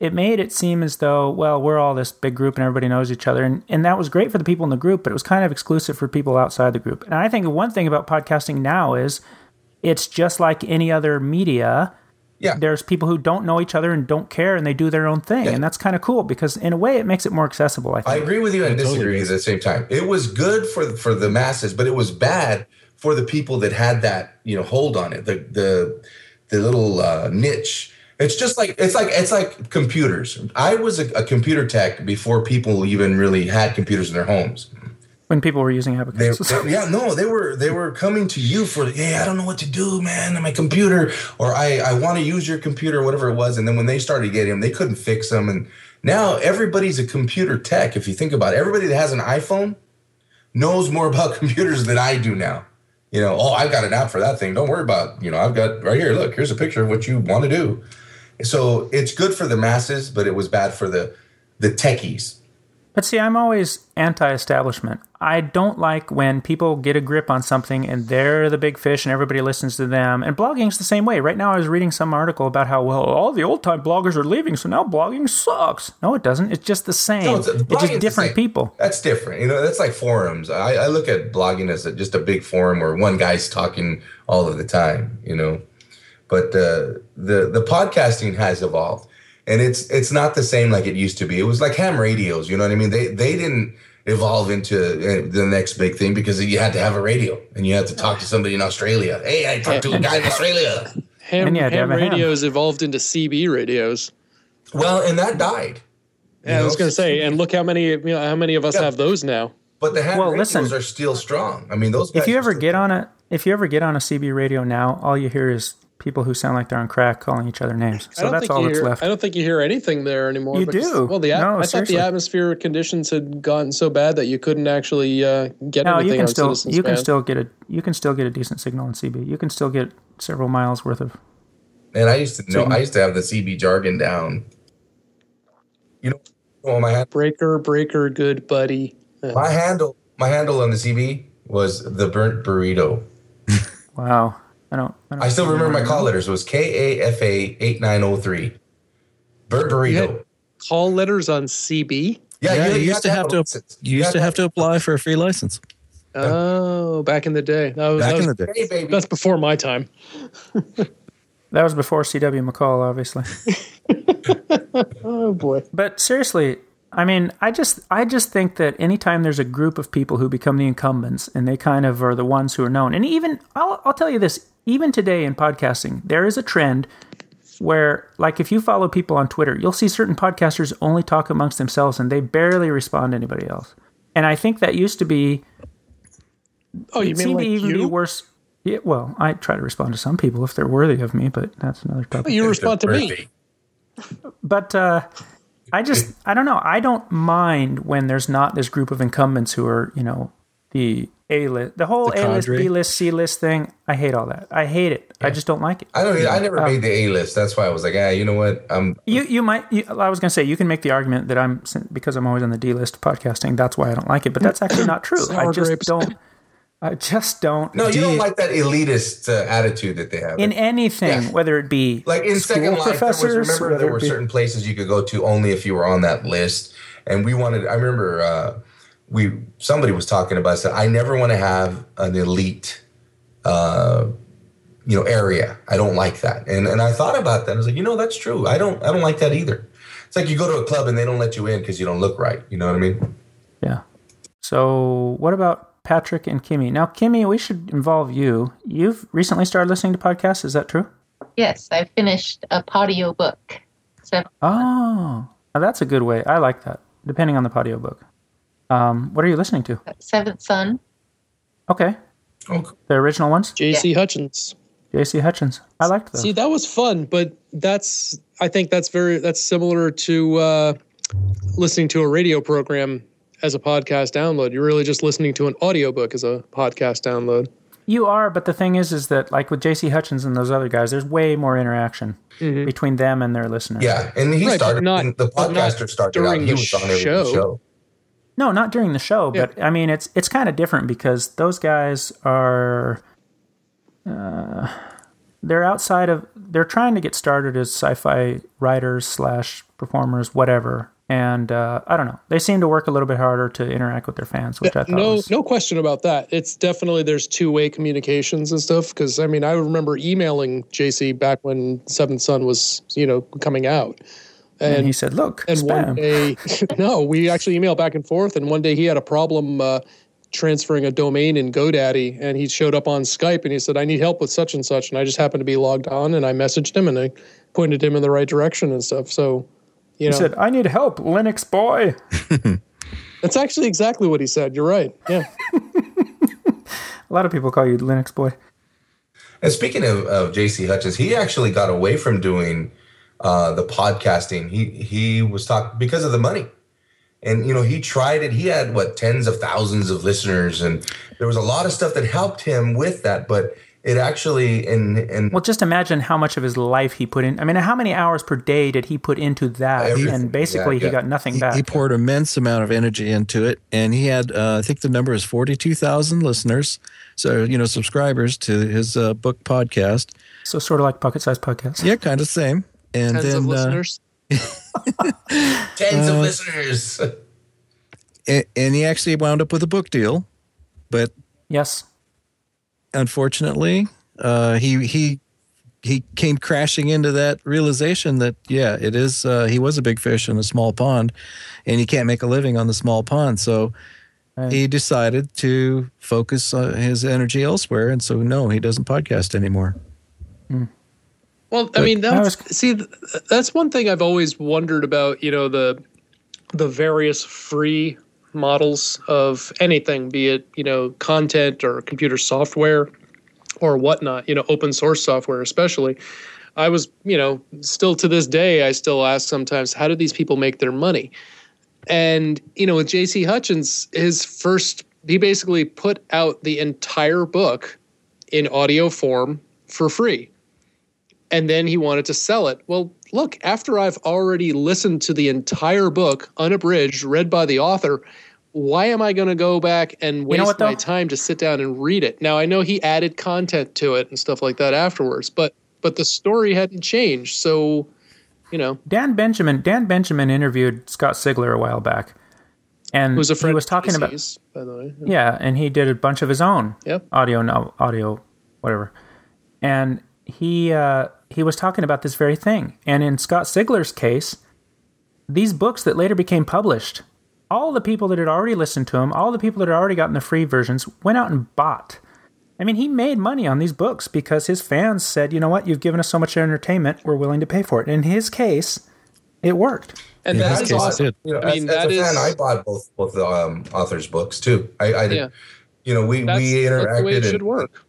Speaker 1: it made it seem as though well we're all this big group and everybody knows each other, and and that was great for the people in the group, but it was kind of exclusive for people outside the group. And I think one thing about podcasting now is it's just like any other media
Speaker 5: Yeah,
Speaker 1: there's people who don't know each other and don't care and they do their own thing
Speaker 5: Yeah.
Speaker 1: and that's kind of cool because in a way it makes it more accessible i
Speaker 5: I agree with you and disagree
Speaker 3: is.
Speaker 5: at the same time. It was good for for the masses, but it was bad for the people that had that you know hold on it. The the the little uh, niche. It's just like it's like it's like computers. I was a, a computer tech before people even really had computers in their homes.
Speaker 1: when people were using applications
Speaker 5: they- yeah, no, they were they were coming to you for, hey, I don't know what to do, man, on my computer, or I I want to use your computer, whatever it was. And then when they started getting them, they couldn't fix them, and now everybody's a computer tech. If you think about it, everybody that has an iPhone knows more about computers than I do now. You know, oh, I've got an app for that thing. Don't worry about, you know, I've got right here. Look, here's a picture of what you want to do. So it's good for the masses, but it was bad for the the techies.
Speaker 1: But see, I'm always anti establishment. I don't like when people get a grip on something and they're the big fish and everybody listens to them. And blogging's the same way. Right now, I was reading some article about how, well, all the old time bloggers are leaving, so now blogging sucks. No, it doesn't. It's just the same.
Speaker 5: No,
Speaker 1: it's,
Speaker 5: blogging's
Speaker 1: just different people.
Speaker 5: That's different. You know, that's like forums. I, I look at blogging as a, just a big forum where one guy's talking all of the time. You know, but uh, the the podcasting has evolved, and it's it's not the same like it used to be. It was like ham radios. You know what I mean? They they didn't evolve into uh, the next big thing because you had to have a radio and you had to talk to somebody in Australia. Hey, I talked to a guy in Australia.
Speaker 2: Ham,
Speaker 1: And you
Speaker 2: ham
Speaker 1: have a ham.
Speaker 2: radios evolved into CB radios.
Speaker 5: Well, and that died.
Speaker 2: Yeah, I was going to say, and look how many you know, how many of us
Speaker 5: Yeah.
Speaker 2: have those now.
Speaker 5: But the ham
Speaker 1: Well,
Speaker 5: radios
Speaker 1: listen.
Speaker 5: are still strong. I mean, those. Guys
Speaker 1: If you
Speaker 5: are
Speaker 1: ever
Speaker 5: still-
Speaker 1: get on a if you ever get on a CB radio now, all you hear is people who sound like they're on crack calling each other names. So that's all
Speaker 2: you
Speaker 1: that's left.
Speaker 2: I don't think you hear anything there anymore.
Speaker 1: You
Speaker 2: because-
Speaker 1: do.
Speaker 2: Well, the at-
Speaker 1: No,
Speaker 2: I thought the atmospheric conditions had gotten so bad that you couldn't actually uh, get
Speaker 1: No,
Speaker 2: anything
Speaker 1: you can
Speaker 2: on
Speaker 1: still
Speaker 2: Citizens
Speaker 1: you can still get a you can still get a decent signal in CB. You can still get several miles worth of.
Speaker 5: And I used to know.
Speaker 1: So you-
Speaker 5: I used to have the CB jargon down. You know, oh, my hand,
Speaker 2: breaker, breaker, good buddy.
Speaker 5: my handle, my handle on the CB was the burnt burrito.
Speaker 1: Wow, I don't. I, don't
Speaker 5: I still remember my call letters. It was K A F A eight nine zero three. Burnt burrito.
Speaker 2: had- Call letters on CB.
Speaker 3: Yeah, yeah you used to have
Speaker 5: a
Speaker 3: to-
Speaker 5: license.
Speaker 3: You used to have to apply for a free license
Speaker 2: Oh, back in the day. That was,
Speaker 3: back
Speaker 2: that
Speaker 3: in the day.
Speaker 5: Hey, baby.
Speaker 2: That's before my time.
Speaker 1: That was before C.W. McCall, obviously.
Speaker 2: Oh boy.
Speaker 1: But seriously, I mean, I just I just think that anytime there's a group of people who become the incumbents and they kind of are the ones who are known, and even I'll I'll tell you this, even today in podcasting, there is a trend where like if you follow people on Twitter, you'll see certain podcasters only talk amongst themselves and they barely respond to anybody else. And I think that used to be
Speaker 2: Oh, you
Speaker 1: it
Speaker 2: mean
Speaker 1: seemed
Speaker 2: like
Speaker 1: to even be
Speaker 2: you?
Speaker 1: worse. Yeah, well, I try to respond to some people if they're worthy of me, but that's another topic.
Speaker 2: You respond to me.
Speaker 1: But uh, I just, I don't know. I don't mind when there's not this group of incumbents who are, you know, the A list, the whole A list. B list, C list thing. I hate all that. I hate it. I just don't like it.
Speaker 5: I don't. I
Speaker 1: Um,
Speaker 5: never made the A list. That's why I was like, ah, you know what? I'm
Speaker 1: You, you might. You, I was going to say you can make the argument that I'm because I'm always on the D list podcasting. That's why I don't like it. But that's actually not true. I just
Speaker 2: grapes.
Speaker 1: don't. I just don't.
Speaker 5: no. You don't like that elitist uh, attitude that they have.
Speaker 1: in anything,
Speaker 5: Yeah.
Speaker 1: whether it be
Speaker 5: like in
Speaker 1: school
Speaker 5: Second Life, there was, remember there were
Speaker 1: be-
Speaker 5: certain places you could go to only if you were on that list. And we wanted. I remember uh, we somebody was talking about. Said I never want to have an elite, uh, you know, area. I don't like that. And and I thought about that. I was like, you know, that's true. I don't. I don't like that either. It's like you go to a club and they don't let you in because you don't look right. You know what I mean?
Speaker 1: Yeah. So, what about Patrick and Kimmy? Now, Kimmy, we should involve you. You've recently started listening to podcasts. Is that true?
Speaker 4: Yes, I finished a audio book. So
Speaker 1: Oh, now that's a good way. I like that. Depending on the audio book. Um, what are you listening to?
Speaker 4: Seventh Son.
Speaker 1: Okay,
Speaker 5: Oh,
Speaker 1: the original ones.
Speaker 2: J.C. Hutchins.
Speaker 1: J.C. Hutchins. I liked those.
Speaker 2: See, that was fun, but that's I think that's very that's similar to uh, listening to a radio program as a podcast download. You're really just listening to an audiobook as a podcast download.
Speaker 1: You are, but the thing is, is that like with J.C. Hutchins and those other guys, there's way more interaction between them and their listeners.
Speaker 5: yeah. And he
Speaker 2: Right,
Speaker 5: started.
Speaker 2: not-
Speaker 5: the
Speaker 2: but not
Speaker 5: podcaster started out.
Speaker 2: during
Speaker 5: He
Speaker 2: the
Speaker 5: was on every
Speaker 2: show.
Speaker 5: show.
Speaker 1: No, not during the show, but I mean, it's it's kind of different because those guys are, uh, they're outside of, they're trying to get started as sci-fi writers slash performers, whatever. And uh, I don't know, they seem to work a little bit harder to interact with their fans, which I thought
Speaker 2: no,
Speaker 1: was
Speaker 2: no question about that. It's definitely there's two way communications and stuff. Because I mean, I remember emailing JC back when Seventh Son was you know coming out,
Speaker 1: And he said, "Look,
Speaker 2: and
Speaker 1: spam."
Speaker 2: one day, no, we actually emailed back and forth. And one day he had a problem uh, transferring a domain in GoDaddy, and he showed up on Skype and he said, "I need help with such and such." And I just happened to be logged on, and I messaged him and I pointed him in the right direction and stuff. So, you
Speaker 1: He
Speaker 2: know,
Speaker 1: said, "I need help, Linux boy."
Speaker 2: that's actually exactly what he said. You're right. Yeah.
Speaker 1: A lot of people call you Linux boy.
Speaker 5: And speaking of, of J.C. Hutchins, he actually got away from doing uh, the podcasting. He he was talking because of the money, and you know he tried it. He had what tens of thousands of listeners, and there was a lot of stuff that helped him with that. But it actually and and
Speaker 1: Well, just imagine how much of his life he put in. I mean, how many hours per day did he put into that?
Speaker 5: Everything,
Speaker 1: and basically,
Speaker 5: yeah,
Speaker 1: he got nothing
Speaker 3: He,
Speaker 1: back.
Speaker 3: he poured immense amount of energy into it, and he had, uh, I think the number is forty-two thousand listeners, so you know, subscribers to his uh, book podcast.
Speaker 1: so sort of like pocket sized podcast.
Speaker 3: Yeah, kind of same. And
Speaker 2: Tens
Speaker 3: then,
Speaker 2: of
Speaker 3: uh,
Speaker 2: listeners.
Speaker 5: tens of listeners.
Speaker 3: and, and he actually wound up with a book deal, but
Speaker 1: Yes.
Speaker 3: Unfortunately, uh, he he he came crashing into that realization that yeah, it is. Uh, he was a big fish in a small pond, and he can't make a living on the small pond. So
Speaker 1: Right.
Speaker 3: he decided to focus uh, his energy elsewhere, and so no, he doesn't podcast anymore.
Speaker 2: Well, I mean,
Speaker 1: I
Speaker 2: that's
Speaker 1: was-
Speaker 2: see, that's one thing I've always wondered about. You know, the the various free models of anything, be it you know content or computer software or whatnot. You know, open source software, especially. I was, you know, still to this day, I still ask sometimes, how do these people make their money? And you know, with J.C. Hutchins, his first, he basically put out the entire book in audio form for free and then he wanted to sell it. Well, look, after I've already listened to the entire book, unabridged, read by the author, why am I going to go back and waste
Speaker 1: know what,
Speaker 2: my time to sit down and read it? Now I know he added content to it and stuff like that afterwards, but but the story hadn't changed. So, you know,
Speaker 1: Dan Benjamin. Dan Benjamin interviewed Scott Sigler a while back, and
Speaker 2: friend
Speaker 1: he was talking about
Speaker 2: Casey's, by the way.
Speaker 1: yeah, and he did a bunch of his own
Speaker 2: Yep.
Speaker 1: audio, audio, whatever, and he uh, he was talking about this very thing. And in Scott Sigler's case, these books that later became published, all the people that had already listened to him, all the people that had already gotten the free versions, went out and bought I mean, he made money on these books because his fans said, you know what, you've given us so much entertainment, we're willing to pay for it. In his case, it worked.
Speaker 2: And
Speaker 3: Yeah,
Speaker 2: that
Speaker 3: his case
Speaker 2: awesome.
Speaker 5: You know,
Speaker 2: I mean,
Speaker 5: as, as
Speaker 2: that
Speaker 5: a fan,
Speaker 2: is-
Speaker 5: I bought both both the um, authors' books too. I, I
Speaker 2: Yeah.
Speaker 5: you know, we
Speaker 2: That's,
Speaker 5: we
Speaker 2: that's the way it should
Speaker 5: and
Speaker 2: work.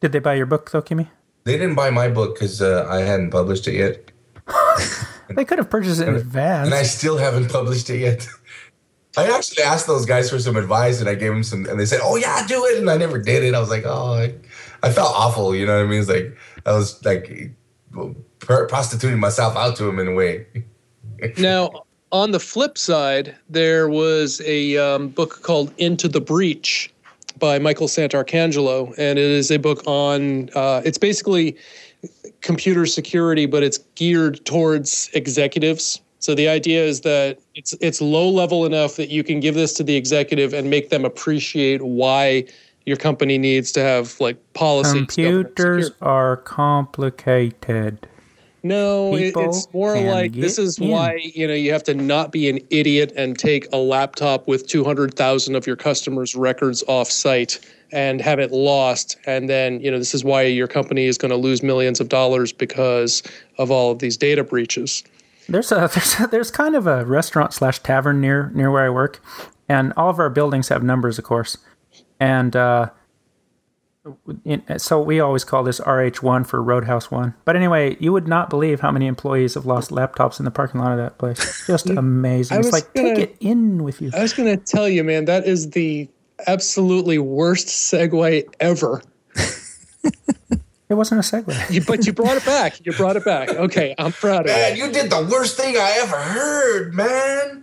Speaker 1: Did they buy your book, though, Kimmy?
Speaker 5: They didn't buy my book because uh, I hadn't published it yet,
Speaker 1: They could have purchased it in advance.
Speaker 5: and I still haven't published it yet. I actually asked those guys for some advice, and I gave them some, and they said, "Oh yeah, do it," and I never did it. I was like, "Oh," I, I felt awful. You know what I mean? It's like I was like pr- prostituting myself out to him in a way.
Speaker 2: Now, on the flip side, there was a um, book called Into the Breach by Michael Santarcangelo, and it is a book on. Uh, it's basically computer security, but it's geared towards executives. So the idea is that it's it's low level enough that you can give this to the executive and make them appreciate why your company needs to have like policies. governing
Speaker 1: Computers are complicated.
Speaker 2: No, it, it's more like this is
Speaker 1: in.
Speaker 2: why you know you have to not be an idiot and take a laptop with two hundred thousand of your customers' records off site and have it lost, and then you know this is why your company is going to lose millions of dollars because of all of these data breaches.
Speaker 1: There's a there's a, there's kind of a restaurant slash tavern near near where I work, and all of our buildings have numbers, of course, and uh, so we always call this RH one for Roadhouse one. But anyway, you would not believe how many employees have lost laptops in the parking lot of that place. Just amazing.
Speaker 2: I
Speaker 1: It's
Speaker 2: was
Speaker 1: like
Speaker 2: gonna-
Speaker 1: take it in with you.
Speaker 2: I was going to tell you, man, that is the absolutely worst segue ever.
Speaker 1: It wasn't a segue.
Speaker 2: You, but you brought it back. You brought it back. Okay, I'm proud of
Speaker 5: Man,
Speaker 2: you.
Speaker 5: you did the worst thing I ever heard, man.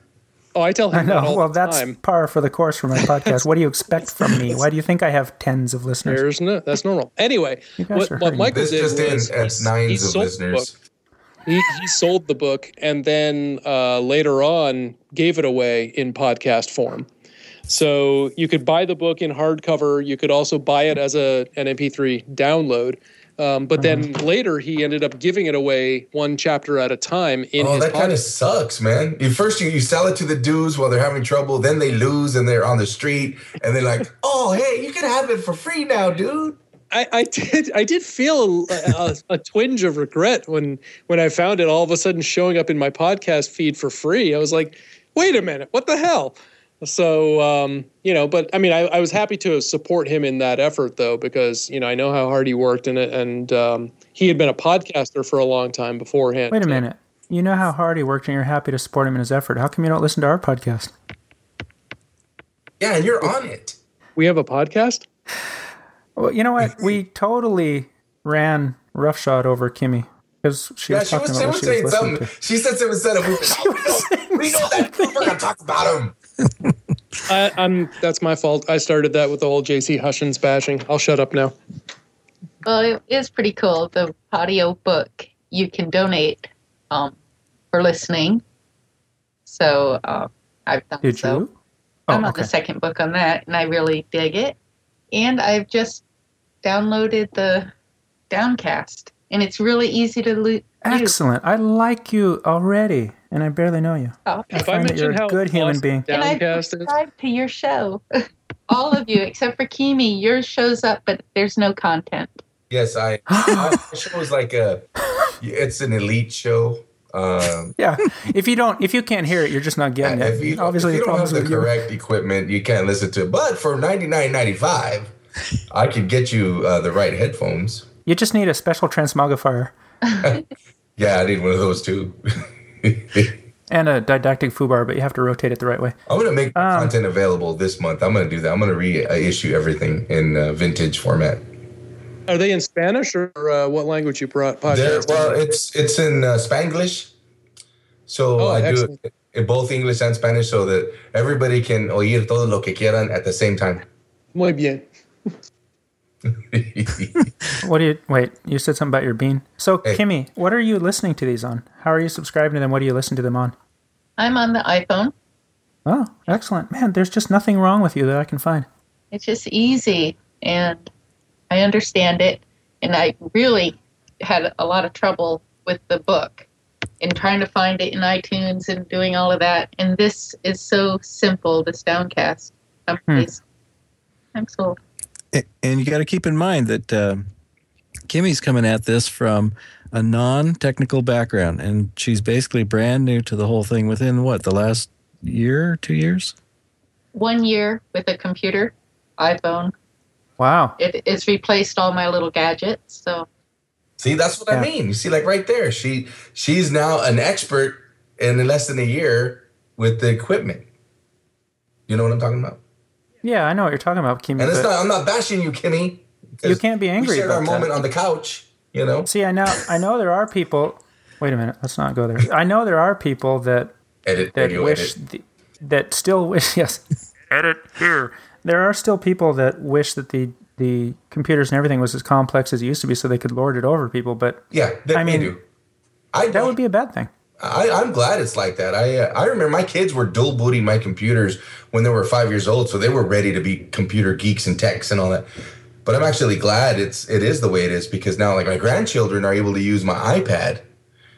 Speaker 2: Oh, I tell him
Speaker 1: I
Speaker 2: that
Speaker 1: know.
Speaker 2: all
Speaker 1: Well,
Speaker 2: the
Speaker 1: that's
Speaker 2: time.
Speaker 1: par for the course for my podcast. What do you expect from me? Why do you think I have tens of listeners?
Speaker 2: There's no, that's normal. Anyway,
Speaker 1: You
Speaker 2: what, what. Michael
Speaker 5: This
Speaker 2: did
Speaker 5: just in,
Speaker 2: was
Speaker 5: it's
Speaker 2: he-
Speaker 5: nines
Speaker 2: he
Speaker 5: of
Speaker 2: sold the
Speaker 5: listeners.
Speaker 2: book. He, he sold the book and then uh, later on gave it away in podcast form. So you could buy the book in hardcover. You could also buy it as a an MP3 download. Um, but then
Speaker 5: Mm-hmm.
Speaker 2: later he ended up giving it away one chapter at a time in
Speaker 5: Oh,
Speaker 2: his
Speaker 5: that kind of sucks, man. You first you, you sell it to the dudes while they're having trouble, then they lose and they're on the street, and they're like, "Oh, hey, you can have it for free now, dude."
Speaker 2: I, I did I did feel a, a, a twinge of regret when when I found it all of a sudden showing up in my podcast feed for free. I was like, wait a minute, what the hell? So um, you know, but I mean, I, I was happy to support him in that effort though, because you know I know how hard he worked in it, and um, he had been a podcaster for a long time beforehand.
Speaker 1: Wait a minute. You know how hard he worked, and you're happy to support him in his effort. How come you don't listen to our podcast?
Speaker 5: Yeah, and you're on it.
Speaker 2: We have a podcast.
Speaker 1: Well, you know what? We totally ran roughshod over Kimmy because she
Speaker 5: Yeah,
Speaker 1: was
Speaker 5: she
Speaker 1: talking
Speaker 5: was, she was
Speaker 1: what she
Speaker 5: saying
Speaker 1: was listening
Speaker 5: something.
Speaker 1: to.
Speaker 5: She said something. Said it. We, we know that. We're gonna talk about him.
Speaker 2: I, I'm that's my fault. I started that with the whole JC Hutchins bashing. I'll shut up now.
Speaker 4: Well, it is pretty cool. The audio book you can donate um, for listening. So uh, I've done
Speaker 1: Did
Speaker 4: so.
Speaker 1: you? Oh,
Speaker 4: I'm on
Speaker 1: okay.
Speaker 4: the second book on that, and I really dig it. And I've just downloaded the Downcast, and it's really easy to lo- use.
Speaker 1: Excellent. I like you already, and I barely know you.
Speaker 4: Oh,
Speaker 1: I
Speaker 2: If I
Speaker 1: find that you're
Speaker 2: how
Speaker 1: a good human
Speaker 2: awesome
Speaker 1: being.
Speaker 4: and I subscribe to your show. All of you, except for Kimi, yours shows up, but there's no content.
Speaker 5: Yes, I. my show is like a. It's an elite show. Um,
Speaker 1: Yeah. if you don't, if you can't hear it, you're just not getting
Speaker 5: if
Speaker 1: it.
Speaker 5: you,
Speaker 1: Obviously,
Speaker 5: if you
Speaker 1: the
Speaker 5: don't have the
Speaker 1: with you.
Speaker 5: correct equipment, you can't listen to it. But for ninety nine ninety five, I could get you uh, the right headphones.
Speaker 1: You just need a special transmogrifier
Speaker 5: Yeah, I need one of those too.
Speaker 1: and a didactic foobar, but you have to rotate it the right way.
Speaker 5: I'm gonna make
Speaker 1: Um,
Speaker 5: content available this month. I'm gonna do that. I'm gonna reissue everything in uh, vintage format.
Speaker 2: are they in Spanish or uh, what language you brought?
Speaker 5: There,
Speaker 2: Podcast?
Speaker 5: well, it's it's in uh, Spanglish, so
Speaker 2: Oh,
Speaker 5: I do it in both English and Spanish, so that everybody can oír todo lo que quieran at the same time.
Speaker 2: Muy bien.
Speaker 1: What do you wait? You said something about your bean. So,
Speaker 5: Hey.
Speaker 1: Kimmy, what are you listening to these on? How are you subscribing to them? What do you listen to them on?
Speaker 4: I'm on the iPhone.
Speaker 1: Oh, excellent, man. There's just nothing wrong with you that I can find.
Speaker 4: It's just easy, and I understand it. And I really had a lot of trouble with the book and trying to find it in iTunes and doing all of that. And this is so simple. This downcast. I'm
Speaker 1: Hmm.
Speaker 4: I'm sold.
Speaker 3: And you got to keep in mind that uh, Kimmy's coming at this from a non-technical background, and she's basically brand new to the whole thing within what the last year, two years.
Speaker 4: One year with a computer, iPhone.
Speaker 1: Wow.
Speaker 4: It, it's replaced all my little gadgets. So
Speaker 5: See, that's what I mean. You see, like right there, she she's now an expert in less than a year with the equipment. You know what I'm talking about?
Speaker 1: Yeah, I know what you're talking about, Kimmy.
Speaker 5: And it's not. I'm not bashing you, Kimmy.
Speaker 1: You can't be angry
Speaker 5: We shared our
Speaker 1: that.
Speaker 5: moment on the couch. You know,
Speaker 1: see, I know, I know there are people. Wait a minute. Let's not go there. I know there are people that
Speaker 5: edit
Speaker 1: that wish the, that still wish yes edit here there are still people that wish that the the computers and everything was as complex as it used to be so they could lord it over people but
Speaker 5: Yeah, they,
Speaker 1: I mean.
Speaker 5: I
Speaker 1: that would be a bad thing
Speaker 5: I, I'm glad it's like that. I uh, I remember my kids were dual booting my computers when they were five years old, so they were ready to be computer geeks and techs and all that. But I'm actually glad it's it is the way it is because now like my grandchildren are able to use my iPad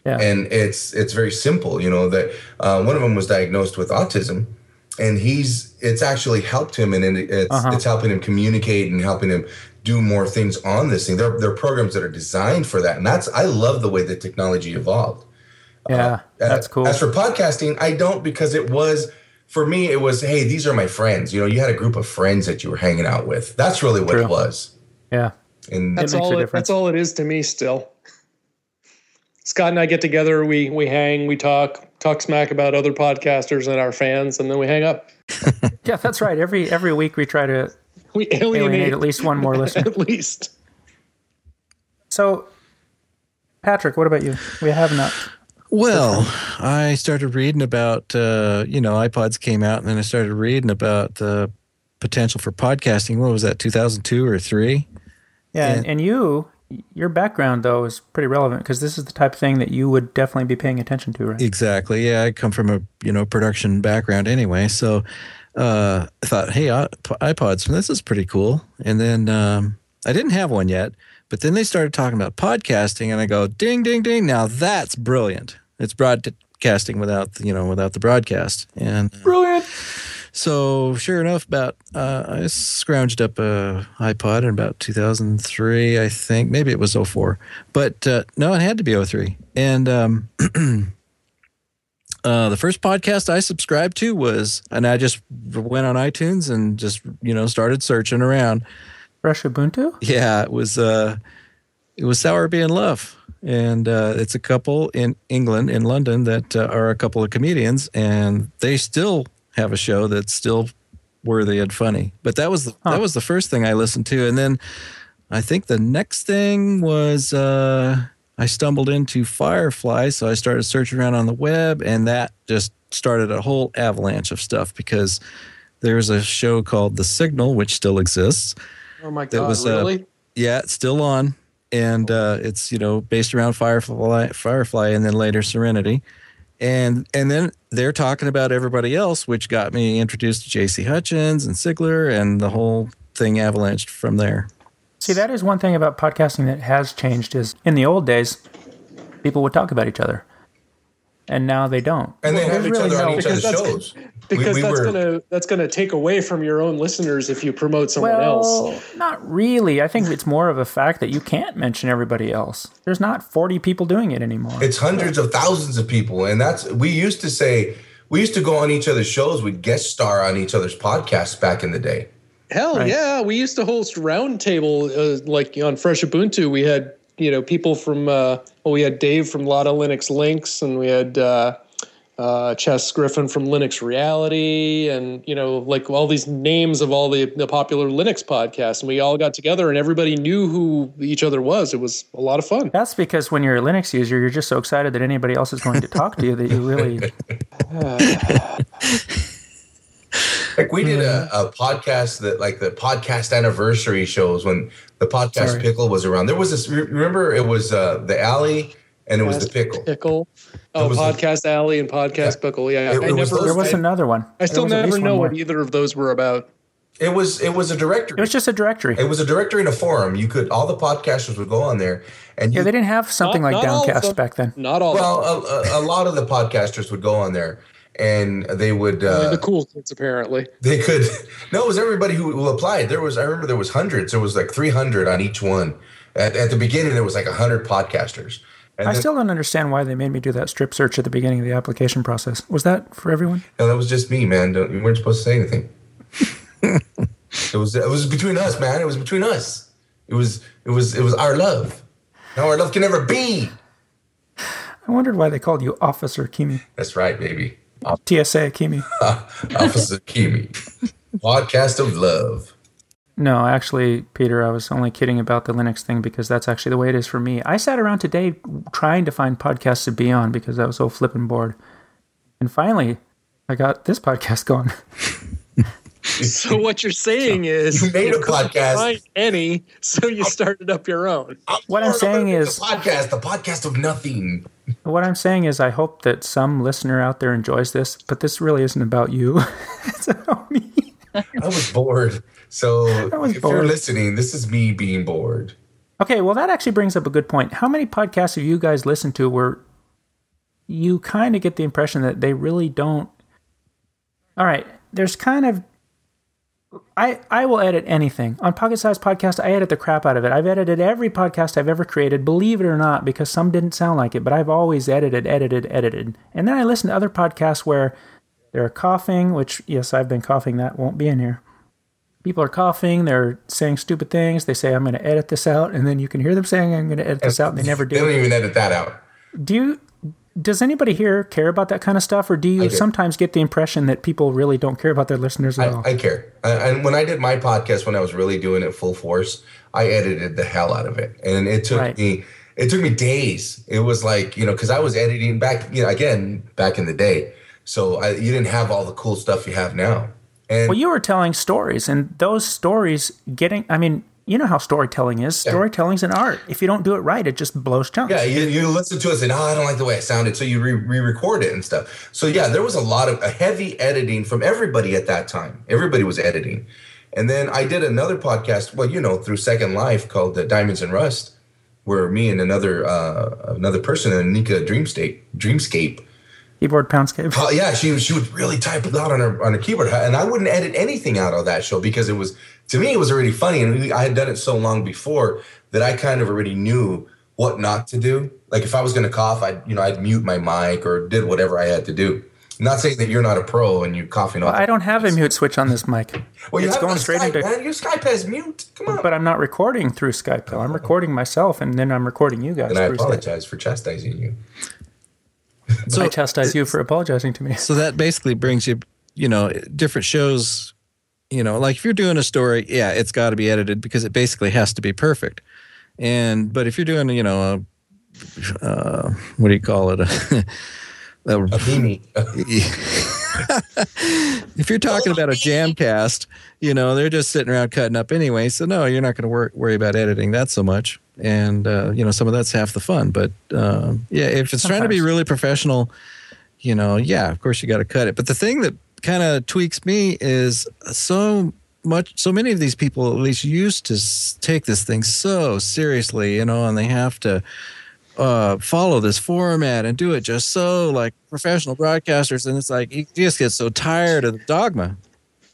Speaker 1: yeah
Speaker 5: and it's it's very simple. You know that uh, one of them was diagnosed with autism, and he's it's actually helped him and it's
Speaker 1: Uh-huh.
Speaker 5: it's helping him communicate and helping him do more things on this thing. There there are programs that are designed for that, and that's I love the way the technology evolved.
Speaker 1: Yeah
Speaker 5: Uh,
Speaker 1: that's cool
Speaker 5: As for podcasting, I don't because it was for me. It was hey, these are my friends. You know, you had a group of friends that you were hanging out with. That's really what
Speaker 1: True.
Speaker 5: it was.
Speaker 1: yeah
Speaker 5: And
Speaker 2: That's all. It, that's all it is to me. Still, Scott and I get together. We we hang. We talk talk smack about other podcasters and our fans, and then we hang up.
Speaker 1: yeah that's right every every week we try to
Speaker 2: We
Speaker 1: alienate
Speaker 2: alienate
Speaker 1: at least one more listener
Speaker 2: at least.
Speaker 1: so patrick what about you we have not
Speaker 3: Well, I started reading about, uh, you know, iPods came out, and then I started reading about the potential for podcasting. What was that, 2002 or three?
Speaker 1: yeah and, and you your background though is pretty relevant because this is the type of thing that you would definitely be paying attention to right
Speaker 3: Exactly. Yeah, I come from a you know production background anyway, so uh, I thought, hey, iPods, this is pretty cool. And then um, I didn't have one yet, but then they started talking about podcasting, and I go, ding, ding, ding. Now that's brilliant. It's broadcasting without you know without the broadcast, and uh,
Speaker 1: brilliant
Speaker 3: So sure enough, about uh, I scrounged up a iPod in about 2003, I think. Maybe it was 04, but uh, no, it had to be 03. And um, uh, the first podcast I subscribed to was, and I just went on iTunes and just you know started searching around.
Speaker 1: Fresh ubuntu
Speaker 3: Yeah, it was uh, it was Sour Being Love, and uh, it's a couple in England, in London, that uh, are a couple of comedians, and they still have a show that's still worthy and funny. But that was the,
Speaker 1: Huh.
Speaker 3: that was the first thing I listened to, and then I think the next thing was uh, I stumbled into Firefly, so I started searching around on the web, and that just started a whole avalanche of stuff because there's a show called The Signal, which still exists.
Speaker 2: Oh my god!
Speaker 3: That
Speaker 2: god!
Speaker 3: was, uh. Yeah, it's still on, and uh, it's you know based around Firefly, Firefly, and then later Serenity, and and then they're talking about everybody else, which got me introduced to J.C. Hutchins and Sigler, and the whole thing avalanched from there.
Speaker 1: See, that is one thing about podcasting that has changed. Is in the old days, people would talk about each other, and now they don't.
Speaker 5: and they
Speaker 1: Well,
Speaker 5: have each
Speaker 1: really
Speaker 5: other on each other's
Speaker 2: Because that's-
Speaker 5: shows.
Speaker 2: Because
Speaker 5: we, we
Speaker 2: that's
Speaker 5: were,
Speaker 2: gonna that's gonna take away from your own listeners if you promote someone else.
Speaker 1: Well, not really. I think it's more of a fact that you can't mention everybody else. There's not 40 people doing it anymore.
Speaker 5: It's hundreds of thousands of people, and that's we used to say we used to go on each other's shows. We'd guest star on each other's podcasts back in the day.
Speaker 2: Hell
Speaker 1: Right.
Speaker 2: yeah, we used to host roundtable uh, like on Fresh Ubuntu. We had you know people from uh, well, we had Dave from Lotta Linux Links, and we had uh, uh, Chess Griffin from Linux Reality, and you know like all these names of all the the popular Linux podcasts, and we all got together, and everybody knew who each other was. It was a lot of fun.
Speaker 1: That's because when you're a Linux user, you're just so excited that anybody else is going to talk to you that you really.
Speaker 5: Like we did a, a podcast that like the podcast anniversary shows when the podcast
Speaker 1: Sorry.
Speaker 5: pickle was around. There was this. Remember, it was uh, the alley and it was the pickle.
Speaker 2: Pickle. Oh,
Speaker 5: was a-
Speaker 2: Podcast Alley and Podcast Pickle. Yeah,
Speaker 5: It-
Speaker 2: I
Speaker 5: it was
Speaker 2: never.
Speaker 5: those-
Speaker 1: There was
Speaker 2: I,
Speaker 1: another one.
Speaker 2: I still
Speaker 1: There was at
Speaker 2: never know what either of those were about.
Speaker 5: It was it was a directory.
Speaker 1: It was just a directory.
Speaker 5: It was a directory and a forum. You could all the podcasters would go on there, and you,
Speaker 1: Yeah, they didn't have something
Speaker 2: Not-
Speaker 1: like
Speaker 2: not
Speaker 1: Downcast
Speaker 2: them.
Speaker 1: back then.
Speaker 2: Not all. of them.
Speaker 5: well, a, a, a lot of the podcasters would go on there, and they would uh,
Speaker 2: the cool kids apparently.
Speaker 5: they could no it was everybody who, who applied. There was i remember there was hundreds. There was like 300 on each one. At, at the beginning there was like 100 podcasters. And
Speaker 1: I
Speaker 5: then-
Speaker 1: still don't understand why they made me do that strip search at the beginning of the application process. Was that for everyone?
Speaker 5: no, that was just me man. Don't, you weren't supposed to say anything. It was it was between us man. It was between us. It was it was it was our love. Now our love can never be.
Speaker 1: I wondered why they called you Officer Kimi.
Speaker 5: that's right baby
Speaker 1: TSA Kimi.
Speaker 5: officer kimi podcast of love
Speaker 1: No, actually, Peter, I was only kidding about the Linux thing because that's actually the way it is for me. I sat around today trying to find podcasts to be on because I was so flipping bored. And finally, I got this podcast going.
Speaker 2: So what you're saying is
Speaker 5: You made a podcast.
Speaker 2: Find any, so you started up your own.
Speaker 1: What I'm saying is-
Speaker 5: a podcast the podcast of nothing
Speaker 1: What I'm saying is, I hope that some listener out there enjoys this, but this really isn't about you. it's about me.
Speaker 5: I was bored. So
Speaker 1: was
Speaker 5: if you're listening, this is me being bored.
Speaker 1: Okay, well, that actually brings up a good point. How many podcasts have you guys listened to where you kind of get the impression that they really don't? All right, there's kind of. I, I will edit anything. On Pocket Size Podcast, I edit the crap out of it. I've edited every podcast I've ever created, believe it or not, because some didn't sound like it, but I've always edited, edited, edited. And then I listen to other podcasts where they're coughing, which, yes, I've been coughing, that won't be in here people are coughing, they're saying stupid things. They say, I'm going to edit this out. And then you can hear them saying, I'm going to edit this out. And they never do.
Speaker 5: They don't even edit that out.
Speaker 1: Do you, does anybody here care about that kind of stuff? Or do you sometimes get the impression that people really don't care about their listeners at all?
Speaker 5: I, I care. And- And when I did my podcast, when I was really doing it full force, I edited the hell out of it, and it took
Speaker 1: Right.
Speaker 5: me. It took me days. It was like you know, because I was editing back, you know, again back in the day. So I, you didn't have all the cool stuff you have now. And
Speaker 1: well, you were telling stories, and those stories getting, I mean, you know how storytelling is. Storytelling's an art. If you don't do it right, it just blows chunks.
Speaker 5: Yeah, you, you listen to us and oh, I don't like the way it sounded, so you re- re-record it and stuff. So yeah, there was a lot of a heavy editing from everybody at that time. Everybody was editing, and then I did another podcast. Well, you know, through Second Life called uh, Diamonds and Rust, where me and another uh, another person, Anika Dreamscape, Dreamscape.
Speaker 1: Keyboard Poundscape.
Speaker 5: Oh yeah, she she would really type it out on her on her keyboard, and I wouldn't edit anything out of that show because it was to me it was already funny, and I had done it so long before that I kind of already knew what not to do. Like if I was going to cough, I'd you know I'd mute my mic or did whatever I had to do. I'm not saying that you're not a pro and you're coughing off.
Speaker 1: I don't have a mute switch on this mic.
Speaker 5: well,
Speaker 1: it's going straight
Speaker 5: Skype,
Speaker 1: into.
Speaker 5: man. Your Skype has mute. Come on.
Speaker 1: But I'm not recording through Skype, though. I'm oh. recording myself, and then I'm recording you guys
Speaker 5: and I
Speaker 1: through Skype.
Speaker 5: apologize for chastising you.
Speaker 3: So,
Speaker 1: I chastise you for apologizing to me.
Speaker 3: so that basically brings you, you know, different shows. You know, like if you're doing a story, yeah, it's got to be edited because it basically has to be perfect. And but if you're doing, you know, a, uh, what do you call it? A, a-
Speaker 5: A beanie.
Speaker 3: if you're talking about a jam cast, you know, they're just sitting around cutting up anyway. So no, you're not going to wor- worry about editing that so much. And uh, you know, some of that's half the fun. But um, yeah, if it's trying to be really professional, you know, yeah, of course you got to cut it. But the thing that kind of tweaks me is so much, so many of these people at least used to take this thing so seriously, you know, and they have to uh, follow this format and do it just so like professional broadcasters. And it's like you just get so tired of the dogma.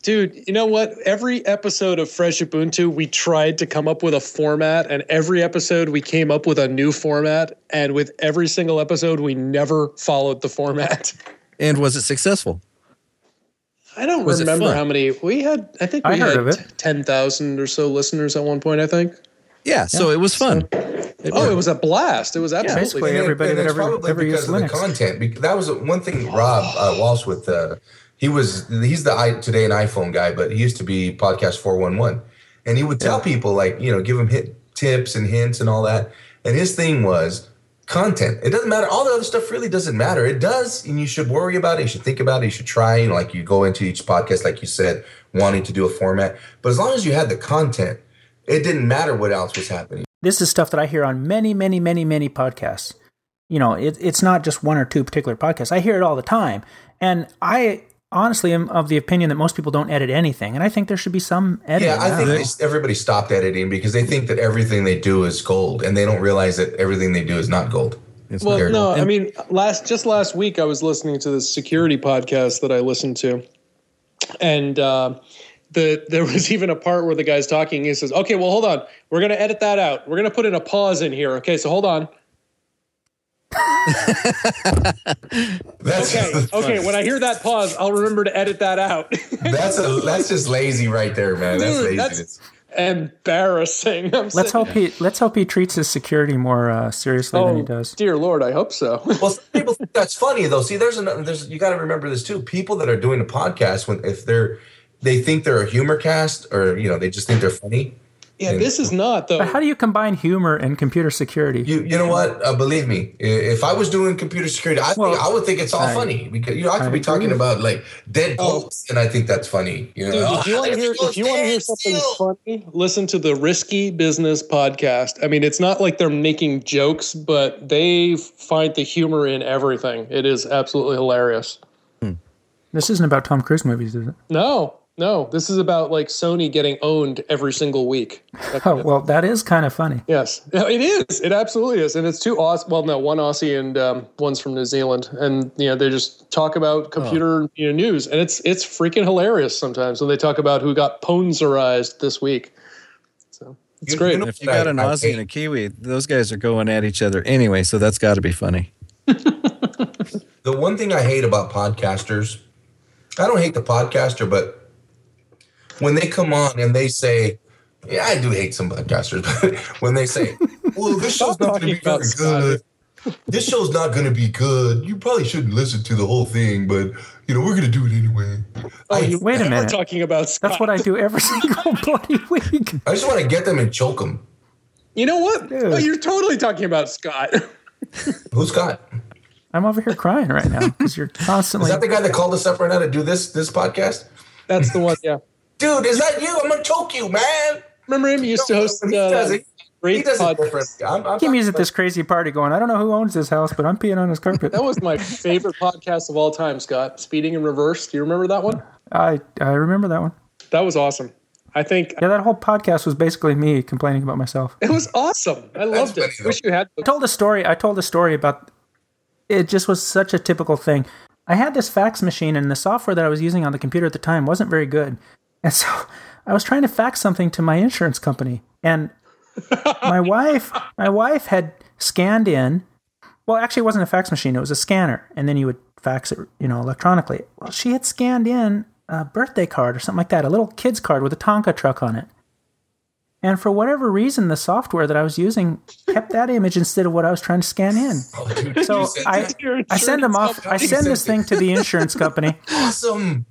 Speaker 2: Dude, you know what? Every episode of Fresh Ubuntu, we tried to come up with a format, and every episode we came up with a new format. And with every single episode, we never followed the format.
Speaker 3: And was it successful?
Speaker 2: I don't
Speaker 3: Was
Speaker 2: remember how many we had. I think we
Speaker 1: I
Speaker 2: had ten thousand or so listeners at one point. I think.
Speaker 3: Yeah. So it was fun.
Speaker 2: Oh, it was a blast! It was absolutely.
Speaker 1: basically everybody
Speaker 5: and
Speaker 1: that ever-
Speaker 5: probably
Speaker 1: ever
Speaker 5: because
Speaker 1: used
Speaker 5: of the content. Bec- That was one thing. Rob uh, Walch with uh, he was he's the i today an iPhone guy, but he used to be podcast four one one, and he would tell people like you know give them hit tips and hints and all that. And his thing was content. It doesn't matter. All the other stuff really doesn't matter. It does, and you should worry about it. You should think about it. You should try. You know, like you go into each podcast, like you said, wanting to do a format. But as long as you had the content, it didn't matter what else was happening.
Speaker 1: this is stuff that I hear on many, many, many, many podcasts. You know, it, it's not just one or two particular podcasts. I hear it all the time. And I honestly am of the opinion that most people don't edit anything. And I think there should be some editing.
Speaker 5: Yeah, I think they, everybody stopped editing because they think that everything they do is gold, and they don't realize that everything they do is not gold.
Speaker 3: It's
Speaker 2: Well,
Speaker 3: not
Speaker 2: no,
Speaker 3: cool.
Speaker 2: I mean, last just last week I was listening to this security podcast that I listened to, and uh, the there was even a part where the guy's talking. He says, "Okay, well, hold on, we're gonna edit that out. We're gonna put in a pause in here. Okay, so hold on.
Speaker 5: That's
Speaker 2: Okay, okay. When I hear that pause, I'll remember to edit that out.
Speaker 5: that's a, that's just lazy right there, man. That's
Speaker 2: Dude,
Speaker 5: laziness.
Speaker 2: that's embarrassing. I'm
Speaker 1: Let's
Speaker 2: sitting-
Speaker 1: hope he let's hope he treats his security more uh, seriously than he
Speaker 2: Oh,
Speaker 1: does.
Speaker 2: dear Lord, I hope so.
Speaker 5: Well, some people think that's funny though. See, there's another. There's you got to remember this too. People that are doing a podcast when if they're they think they're a humor cast or you know they just think they're funny.
Speaker 2: Yeah, this is not though.
Speaker 1: But how do you combine humor and computer security?
Speaker 5: You you know what? Uh, believe me, if I was doing computer security, I
Speaker 1: Well,
Speaker 5: think I would think it's all
Speaker 1: I-
Speaker 5: funny because you know I could
Speaker 1: I
Speaker 5: be talking
Speaker 1: agree.
Speaker 5: about like dead
Speaker 2: Oh.
Speaker 5: and I think that's funny. You know,
Speaker 2: Dude, if you want to hear if you want to hear something
Speaker 5: still.
Speaker 2: funny, listen to the Risky Business podcast. I mean, it's not like they're making jokes, but they find the humor in everything. It is absolutely hilarious.
Speaker 1: This isn't about Tom Cruise movies, is it?
Speaker 2: No, no, this is about like Sony getting owned every single week.
Speaker 1: Oh well, that is kind of funny.
Speaker 2: Yes, it is. It absolutely is, and it's two Aus. Well, no, one Aussie and um, one's from New Zealand, and you know they just talk about computer you know, news, and it's it's freaking hilarious sometimes when they talk about who got ponzerized this week. So it's
Speaker 5: You-
Speaker 2: great.
Speaker 5: you know-
Speaker 3: if you got an
Speaker 5: I- I
Speaker 3: Aussie and a Kiwi, those guys are going at each other anyway, so that's got to be funny.
Speaker 5: The one thing I hate about podcasters, I don't hate the podcaster, but when they come on and they say, yeah, I do hate some podcasters, but when they say, well, this show's not going to be very
Speaker 2: Scott.
Speaker 5: good. This show's not going to be good. You probably shouldn't listen to the whole thing, but you know we're going to do it anyway.
Speaker 2: Oh,
Speaker 5: I,
Speaker 1: Wait a
Speaker 2: are
Speaker 1: minute.
Speaker 2: talking about Scott.
Speaker 1: That's what I do every single bloody week.
Speaker 5: I just want to get them and choke them.
Speaker 2: You know what?
Speaker 1: Dude.
Speaker 2: Oh, you're totally talking about Scott.
Speaker 5: Who's Scott?
Speaker 1: I'm over here crying right now because you're constantly.
Speaker 5: Is that the guy that called us up right now to do this this podcast?
Speaker 2: That's the one. Yeah.
Speaker 5: Dude, is that you? I'm gonna choke you, man.
Speaker 2: Remember him? He used to host
Speaker 5: he does
Speaker 2: uh,
Speaker 5: it. He does it
Speaker 2: podcast.
Speaker 5: different. I'm, I'm
Speaker 1: Kimmy's at this crazy party going, I don't know who owns this house, but I'm peeing on his carpet.
Speaker 2: That was my favorite podcast of all time, Scott. Speeding in Reverse. Do you remember that one?
Speaker 1: I, I remember that one.
Speaker 2: That was awesome. I think
Speaker 1: Yeah, that whole podcast was basically me complaining about myself.
Speaker 2: it was awesome. I loved
Speaker 5: funny,
Speaker 2: it.
Speaker 5: though.
Speaker 2: Wish you had.
Speaker 1: I told a story. I told a story about it. Just was such a typical thing. I had this fax machine, and the software that I was using on the computer at the time wasn't very good, and so I was trying to fax something to my insurance company, and my wife, my wife had scanned in. Well, actually, it wasn't a fax machine; it was a scanner, and then you would fax it, you know, electronically. Well, she had scanned in a birthday card or something like that, a little kid's card with a Tonka truck on it. And for whatever reason, the software that I was using kept that image instead of what I was trying to scan in.
Speaker 5: Oh, dude,
Speaker 1: So I, I send them off. I send this thing to the insurance company,
Speaker 5: awesome.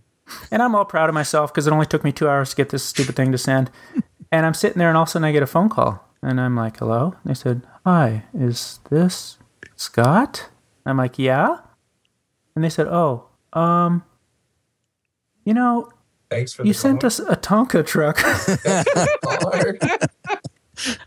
Speaker 1: And I'm all proud of myself because it only took me two hours to get this stupid thing to send. And I'm sitting there, and all of a sudden I get a phone call, and I'm like, "Hello?" And they said, "Hi, is this Scott?" I'm like, "Yeah." And they said, "Oh, um, you know,
Speaker 5: Thanks for
Speaker 1: you
Speaker 5: the
Speaker 1: sent
Speaker 5: call.
Speaker 1: us a Tonka truck."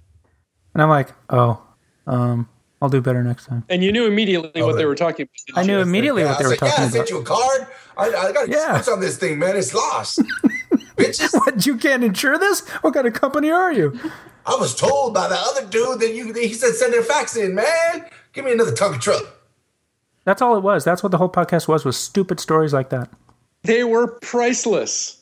Speaker 1: And I'm like, "Oh, um, I'll do better next time."
Speaker 2: And you knew immediately what they were talking about.
Speaker 1: I knew immediately
Speaker 5: Yeah,
Speaker 1: what they
Speaker 5: I
Speaker 1: were
Speaker 5: said, yeah, I
Speaker 1: talking
Speaker 5: sent
Speaker 1: about.
Speaker 5: you a card. I, I got
Speaker 1: Yeah.
Speaker 5: yeah. on this thing, man. It's lost. Bitches.
Speaker 1: What? You can't insure this? What kind of company are you?
Speaker 5: I was told by the other dude that you. He said send their fax in, man. Give me another Tonka truck.
Speaker 1: That's all it was. That's what the whole podcast was. Was stupid stories like that.
Speaker 2: They were priceless.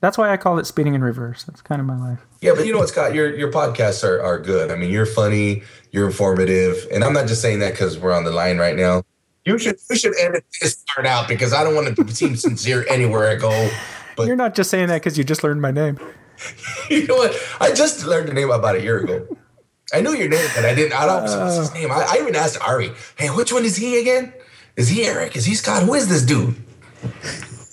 Speaker 1: That's why I call it speeding in reverse. That's kind of my life.
Speaker 5: Yeah, but you know what, Scott? Your your podcasts are, are good. I mean, you're funny, you're informative, and I'm not just saying that because we're on the line right now. You should you should edit this part out because I don't want to seem sincere anywhere I go. But
Speaker 1: You're not just saying that because you just learned my name.
Speaker 5: you know what? I just learned the name about a year ago. I knew your name, but I didn't. I don't. What's his name? I, I even asked Ari, "Hey, which one is he again? Is he Eric? Is he Scott? Who is this dude?"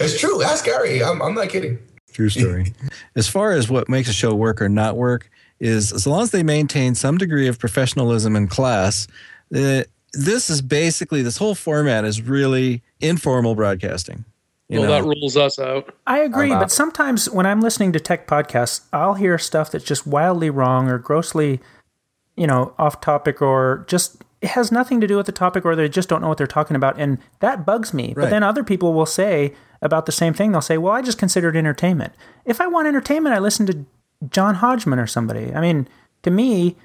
Speaker 5: it's true. Ask Ari. I'm, I'm not kidding.
Speaker 3: True story. as far as what makes a show work or not work is as long as they maintain some degree of professionalism and class. Uh, this is basically this whole format is really informal broadcasting. You
Speaker 2: well,
Speaker 3: know?
Speaker 2: that rules us out.
Speaker 1: I agree,
Speaker 5: I'm
Speaker 1: but sometimes when I'm listening to tech podcasts, I'll hear stuff that's just wildly wrong or grossly, you know, off topic or just it has nothing to do with the topic or they just don't know what they're talking about and that bugs me. But then other people will say about the same thing. They'll say, "Well, I just consider it entertainment." If I want entertainment, I listen to John Hodgman or somebody. I mean, to me,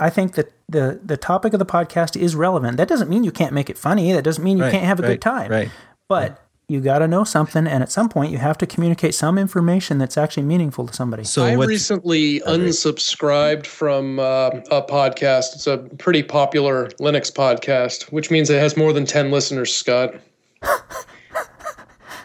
Speaker 1: I think that the the topic of the podcast is relevant. That doesn't mean you can't make it funny. That doesn't mean you
Speaker 3: Right,
Speaker 1: can't have a
Speaker 3: right,
Speaker 1: good time.
Speaker 3: right.
Speaker 1: But you got to know something, and at some point, you have to communicate some information that's actually meaningful to somebody.
Speaker 3: So
Speaker 2: I recently unsubscribed from uh, a podcast. It's a pretty popular Linux podcast, which means it has more than 10 listeners, Scott.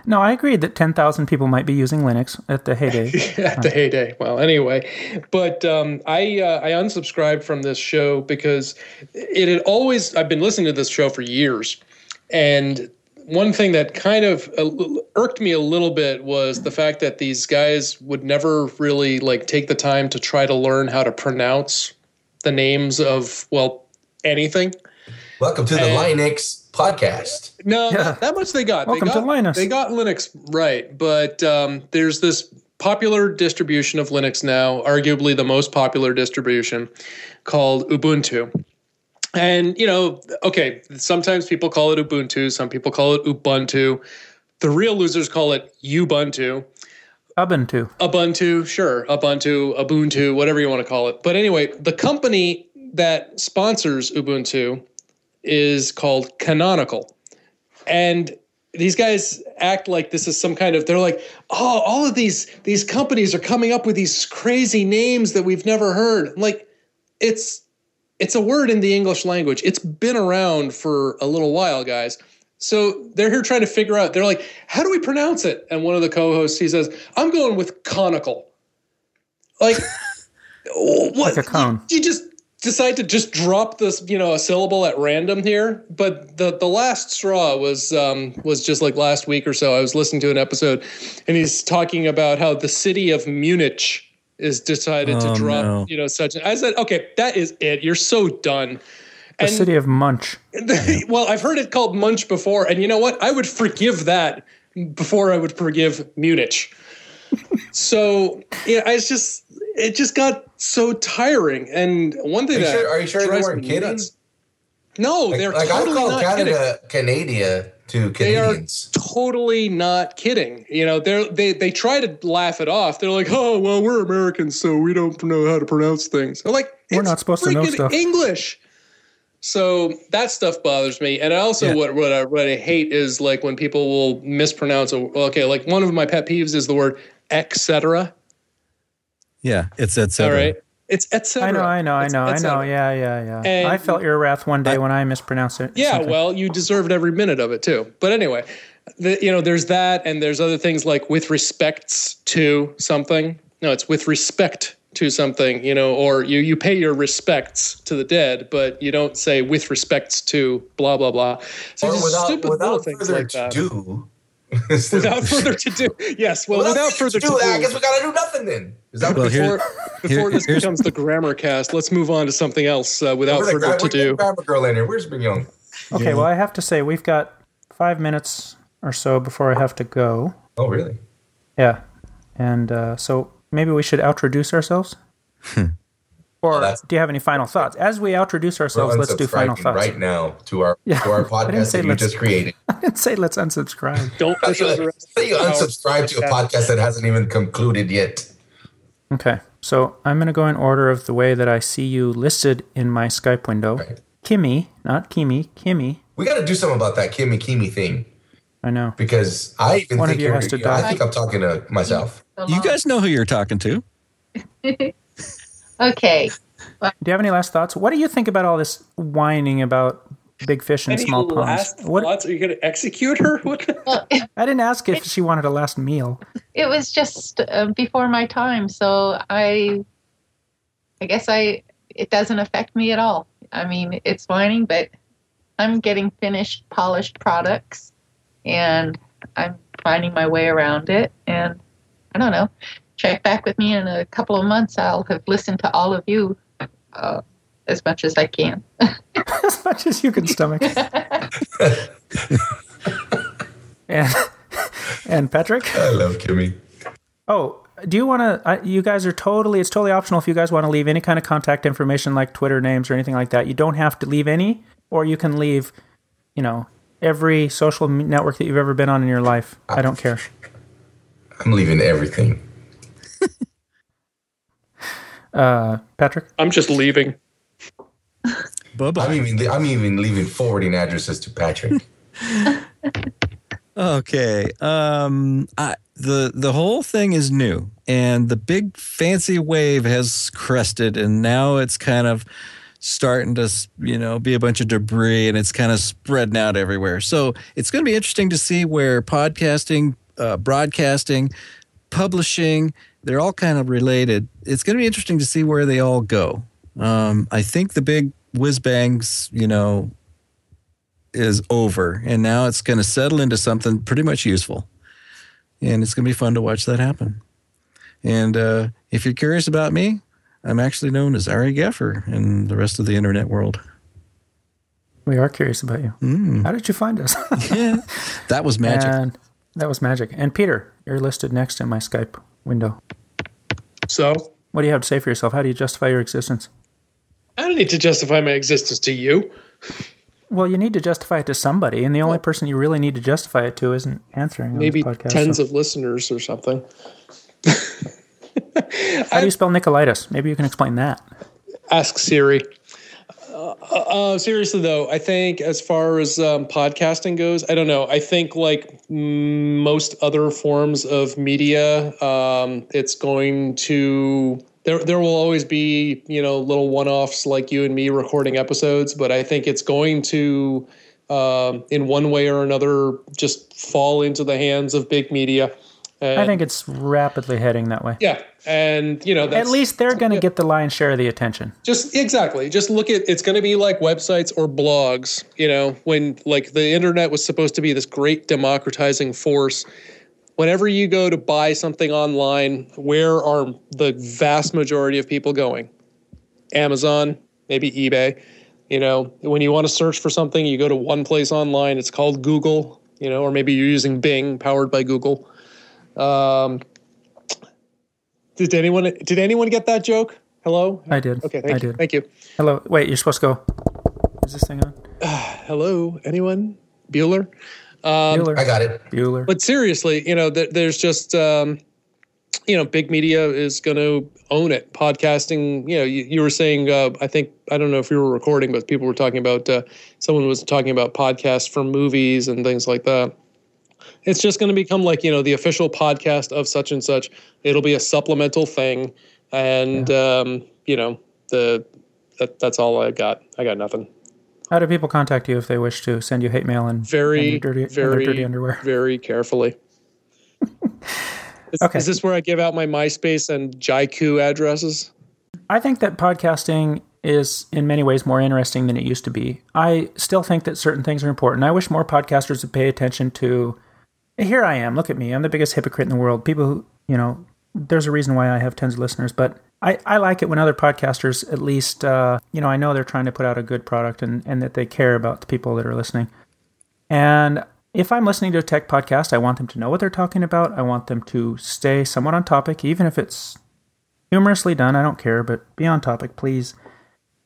Speaker 1: No, I agree that ten thousand people might be using Linux at the heyday.
Speaker 2: at the heyday. Well, anyway, but um, I uh, I unsubscribed from this show because it had always I've been listening to this show for years, and one thing that kind of uh, irked me a little bit was the fact that these guys would never really like take the time to try to learn how to pronounce the names of well anything.
Speaker 5: Welcome to the
Speaker 2: And-
Speaker 5: Linux podcast.
Speaker 2: No,
Speaker 1: Yeah.
Speaker 2: not that much they got.
Speaker 1: Welcome
Speaker 2: they
Speaker 1: to
Speaker 2: got,
Speaker 1: Linus.
Speaker 2: They got Linux right, but um, there's this popular distribution of Linux now, arguably the most popular distribution, called Ubuntu. And you know, okay, sometimes people call it Ubuntu, some people call it Ubuntu. The real losers call it Ubuntu.
Speaker 1: Ubuntu.
Speaker 2: Ubuntu, sure, Ubuntu, Ubuntu, whatever you want to call it. But anyway, the company that sponsors Ubuntu is called Canonical. And these guys act like this is some kind of they're like, "Oh, all of these these companies are coming up with these crazy names that we've never heard." I'm like it's it's a word in the English language. It's been around for a little while, guys. So they're here trying to figure out. They're like, "How do we pronounce it?" And one of the co-hosts he says, "I'm going with conical." Like, what?
Speaker 1: Like a cone.
Speaker 2: You, you just decide to just drop this, you know, a syllable at random here. But the the last straw was um, was just like last week or so. I was listening to an episode, and he's talking about how the city of Munich is decided to
Speaker 3: Oh,
Speaker 2: drop,
Speaker 3: no.
Speaker 2: you know, such. I said, okay, that is it. You're so done.
Speaker 1: The city of Munch.
Speaker 2: well, I've heard it called Munch before, and you know what? I would forgive that before I would forgive Munich. So yeah, I just it just got so tiring. And one thing
Speaker 5: you
Speaker 2: that
Speaker 5: sure, are you sure they
Speaker 2: drives
Speaker 5: weren't
Speaker 2: me
Speaker 5: kidding?
Speaker 2: nuts- No,
Speaker 5: Like,
Speaker 2: they're
Speaker 5: like I
Speaker 2: totally
Speaker 5: call
Speaker 2: not kidding.
Speaker 5: Canada Canada to
Speaker 2: They are
Speaker 5: Canadians.
Speaker 2: totally not kidding. You know, they they they try to laugh it off. They're like, "Oh, well, we're Americans, so we don't know how to pronounce things." I'm like,
Speaker 1: We're
Speaker 2: "It's
Speaker 1: not supposed to know stuff."
Speaker 2: English. So that stuff bothers me, and also
Speaker 3: Yeah.
Speaker 2: what what I, what I hate is like when people will mispronounce. A, okay, like one of my pet peeves is the word etc.
Speaker 3: Yeah, it's that.
Speaker 2: All right, it's etc.
Speaker 1: I know, I know, I know, I know. Yeah, yeah, yeah.
Speaker 2: And-
Speaker 1: I felt your wrath one day when I mispronounced it.
Speaker 2: Yeah,
Speaker 1: something.
Speaker 2: well, you deserved every minute of it too. But anyway, the, you know, there's that, and there's other things like with respects to something. No, it's with respect to something, you know, or you you pay your respects to the dead, but you don't say with respects to blah blah blah. So
Speaker 5: Or
Speaker 2: just
Speaker 5: without,
Speaker 2: stupid little
Speaker 5: without
Speaker 2: things
Speaker 5: further
Speaker 2: like
Speaker 5: to
Speaker 2: that.
Speaker 5: do.
Speaker 2: Without further to do, yes. Well, without, further to do,
Speaker 5: I guess we gotta do nothing then. Is that
Speaker 3: Well,
Speaker 5: what
Speaker 3: here-
Speaker 2: before, before this becomes the grammar cast, let's move on to something else uh, without further
Speaker 5: gra-
Speaker 2: to
Speaker 5: where's the
Speaker 2: do.
Speaker 5: grammar girl in here? Where's Big Young?
Speaker 1: Okay, well, I have to say, we've got five minutes or so before I have to go.
Speaker 5: Oh, really?
Speaker 1: Yeah. And uh, so maybe we should introduce ourselves? or
Speaker 5: that's-
Speaker 1: do you have any final thoughts? As we introduce ourselves, let's do final thoughts.
Speaker 5: right now to our
Speaker 1: Yeah,
Speaker 5: to our
Speaker 1: I
Speaker 5: podcast
Speaker 1: say
Speaker 5: that you
Speaker 1: let's-
Speaker 5: just created.
Speaker 1: I didn't say let's unsubscribe.
Speaker 2: Don't push us the rest
Speaker 5: Say you unsubscribe to a podcast that hasn't even concluded yet.
Speaker 1: Okay, so I'm going to go in order of the way that I see you listed in my Skype window.
Speaker 5: Right.
Speaker 1: Kimmy, not Kimmy, Kimmy.
Speaker 5: We got to do something about that Kimmy Kimmy thing
Speaker 1: I know.
Speaker 5: because I even
Speaker 1: One of
Speaker 5: think
Speaker 1: you
Speaker 5: you're,
Speaker 1: has to
Speaker 5: I think I'm talking to myself.
Speaker 3: You guys know who you're talking to.
Speaker 4: Okay.
Speaker 1: Do you have any last thoughts? What do you think about all this whining about big fish and small ponds? What
Speaker 2: thoughts? Are you going to execute her? What?
Speaker 4: Well,
Speaker 1: I didn't ask if she wanted a last meal.
Speaker 4: it was just uh, before my time, so I, I guess I it doesn't affect me at all. I mean, it's whining, but I'm getting finished, polished products, and I'm finding my way around it. And I don't know. Check back with me in a couple of months. I'll have listened to all of you uh, as much as I can.
Speaker 1: as much as you can stomach. and and Patrick.
Speaker 5: I love Kimmy.
Speaker 1: Oh, do you want to? You guys are totally. It's totally optional if you guys want to leave any kind of contact information like Twitter names or anything like that. You don't have to leave any, or you can leave. You know, every social network that you've ever been on in your life. I don't care.
Speaker 5: I'm leaving everything.
Speaker 1: Uh, Patrick.
Speaker 2: I'm just leaving.
Speaker 3: Bye
Speaker 5: I'm even I'm even leaving forwarding addresses to Patrick.
Speaker 3: Okay. Um, I, the the whole thing is new, and the big fancy wave has crested, and now it's kind of starting to you know be a bunch of debris, and it's kind of spreading out everywhere. So it's going to be interesting to see where podcasting, uh, broadcasting, publishing, they're all kind of related. It's going to be interesting to see where they all go. Um, I think the big whiz bangs, you know, is over and now it's going to settle into something pretty much useful and it's going to be fun to watch that happen and uh, if you're curious about me i'm actually known as ari geffer in the rest of the internet world
Speaker 1: We are curious about you. How did you find us?
Speaker 3: yeah that was magic
Speaker 1: And that was magic. And Peter, you're listed next in my Skype window.
Speaker 2: So
Speaker 1: What do you have to say for yourself? How do you justify your existence?
Speaker 2: I don't need to justify my existence to you.
Speaker 1: Well, you need to justify it to somebody, and the only person you really need to justify it to isn't answering.
Speaker 2: Maybe
Speaker 1: podcast,
Speaker 2: tens
Speaker 1: so-
Speaker 2: of listeners or something.
Speaker 1: How do you spell Nicolaitis? Maybe you can explain that.
Speaker 2: Ask Siri. Uh, uh, seriously though, I think as far as um, podcasting goes, I don't know. I think like most other forms of media, um, it's going to there. There will always be you know little one-offs like you and me recording episodes, but I think it's going to um, in one way or another just fall into the hands of big media. And,
Speaker 1: I think it's rapidly heading that way.
Speaker 2: yeah, and you know that's,
Speaker 1: At least they're going to get the lion's share of the attention.
Speaker 2: just exactly just look at it's going to be like websites or blogs you know when like the internet was supposed to be this great democratizing force whenever you go to buy something online where are the vast majority of people going amazon maybe ebay you know when you want to search for something you go to one place online it's called google you know or maybe you're using bing powered by google um, did anyone did anyone get that joke hello
Speaker 1: I did.
Speaker 2: Okay, thank
Speaker 1: I
Speaker 2: you.
Speaker 1: did.
Speaker 2: Thank you.
Speaker 1: Hello. Wait, you're supposed to go. Is this thing on?
Speaker 2: Hello, anyone? Bueller? Um,
Speaker 5: I got it.
Speaker 1: Bueller.
Speaker 2: But seriously, you know, th- there's just, um, you know, big media is going to own it. Podcasting, you know, you, you were saying, uh, I think, I don't know if you were recording, but people were talking about, uh, someone was talking about podcasts from movies and things like that. It's just going to become like, you know, the official podcast of such and such. It'll be a supplemental thing. And, um, you know, the, that, that's all I got. I got nothing.
Speaker 1: How do people contact you if they wish to send you hate mail and
Speaker 2: very,
Speaker 1: and dirty,
Speaker 2: very,
Speaker 1: dirty underwear?
Speaker 2: very carefully. is,
Speaker 1: Okay.
Speaker 2: is this where I give out my MySpace and Jaiku addresses?
Speaker 1: I think that podcasting is in many ways more interesting than it used to be. I still think that certain things are important. I wish more podcasters would pay attention to. Here I am. Look at me. I'm the biggest hypocrite in the world. People who, you know, there's a reason why I have tons of listeners, but I, I like it when other podcasters, at least, uh, you know, I know they're trying to put out a good product and, and that they care about the people that are listening. And if I'm listening to a tech podcast, I want them to know what they're talking about. I want them to stay somewhat on topic, even if it's humorously done. I don't care, but be on topic, please.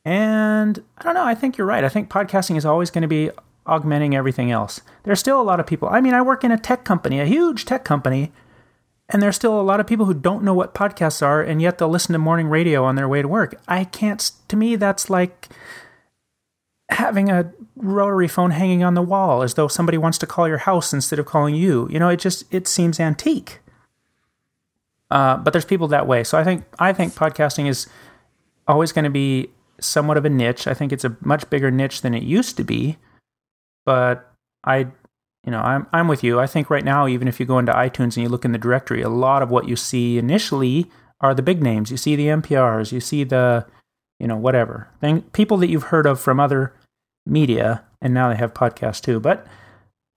Speaker 1: And I don't know. I think you're right. I think podcasting is always going to be augmenting everything else. There's still a lot of people. I mean, I work in a tech company, a huge tech company, and there's still a lot of people who don't know what podcasts are, and yet they'll listen to morning radio on their way to work. I can't, to me, that's like having a rotary phone hanging on the wall as though somebody wants to call your house instead of calling you. You know, it just, it seems antique. Uh, but there's people that way. So I think I think podcasting is always going to be somewhat of a niche. I think it's a much bigger niche than it used to be. But I, you know, I'm I'm with you. I think right now, even if you go into iTunes and you look in the directory, a lot of what you see initially are the big names. You see the NPRs, you see the, you know, whatever thing, people that you've heard of from other media, and now they have podcasts too. But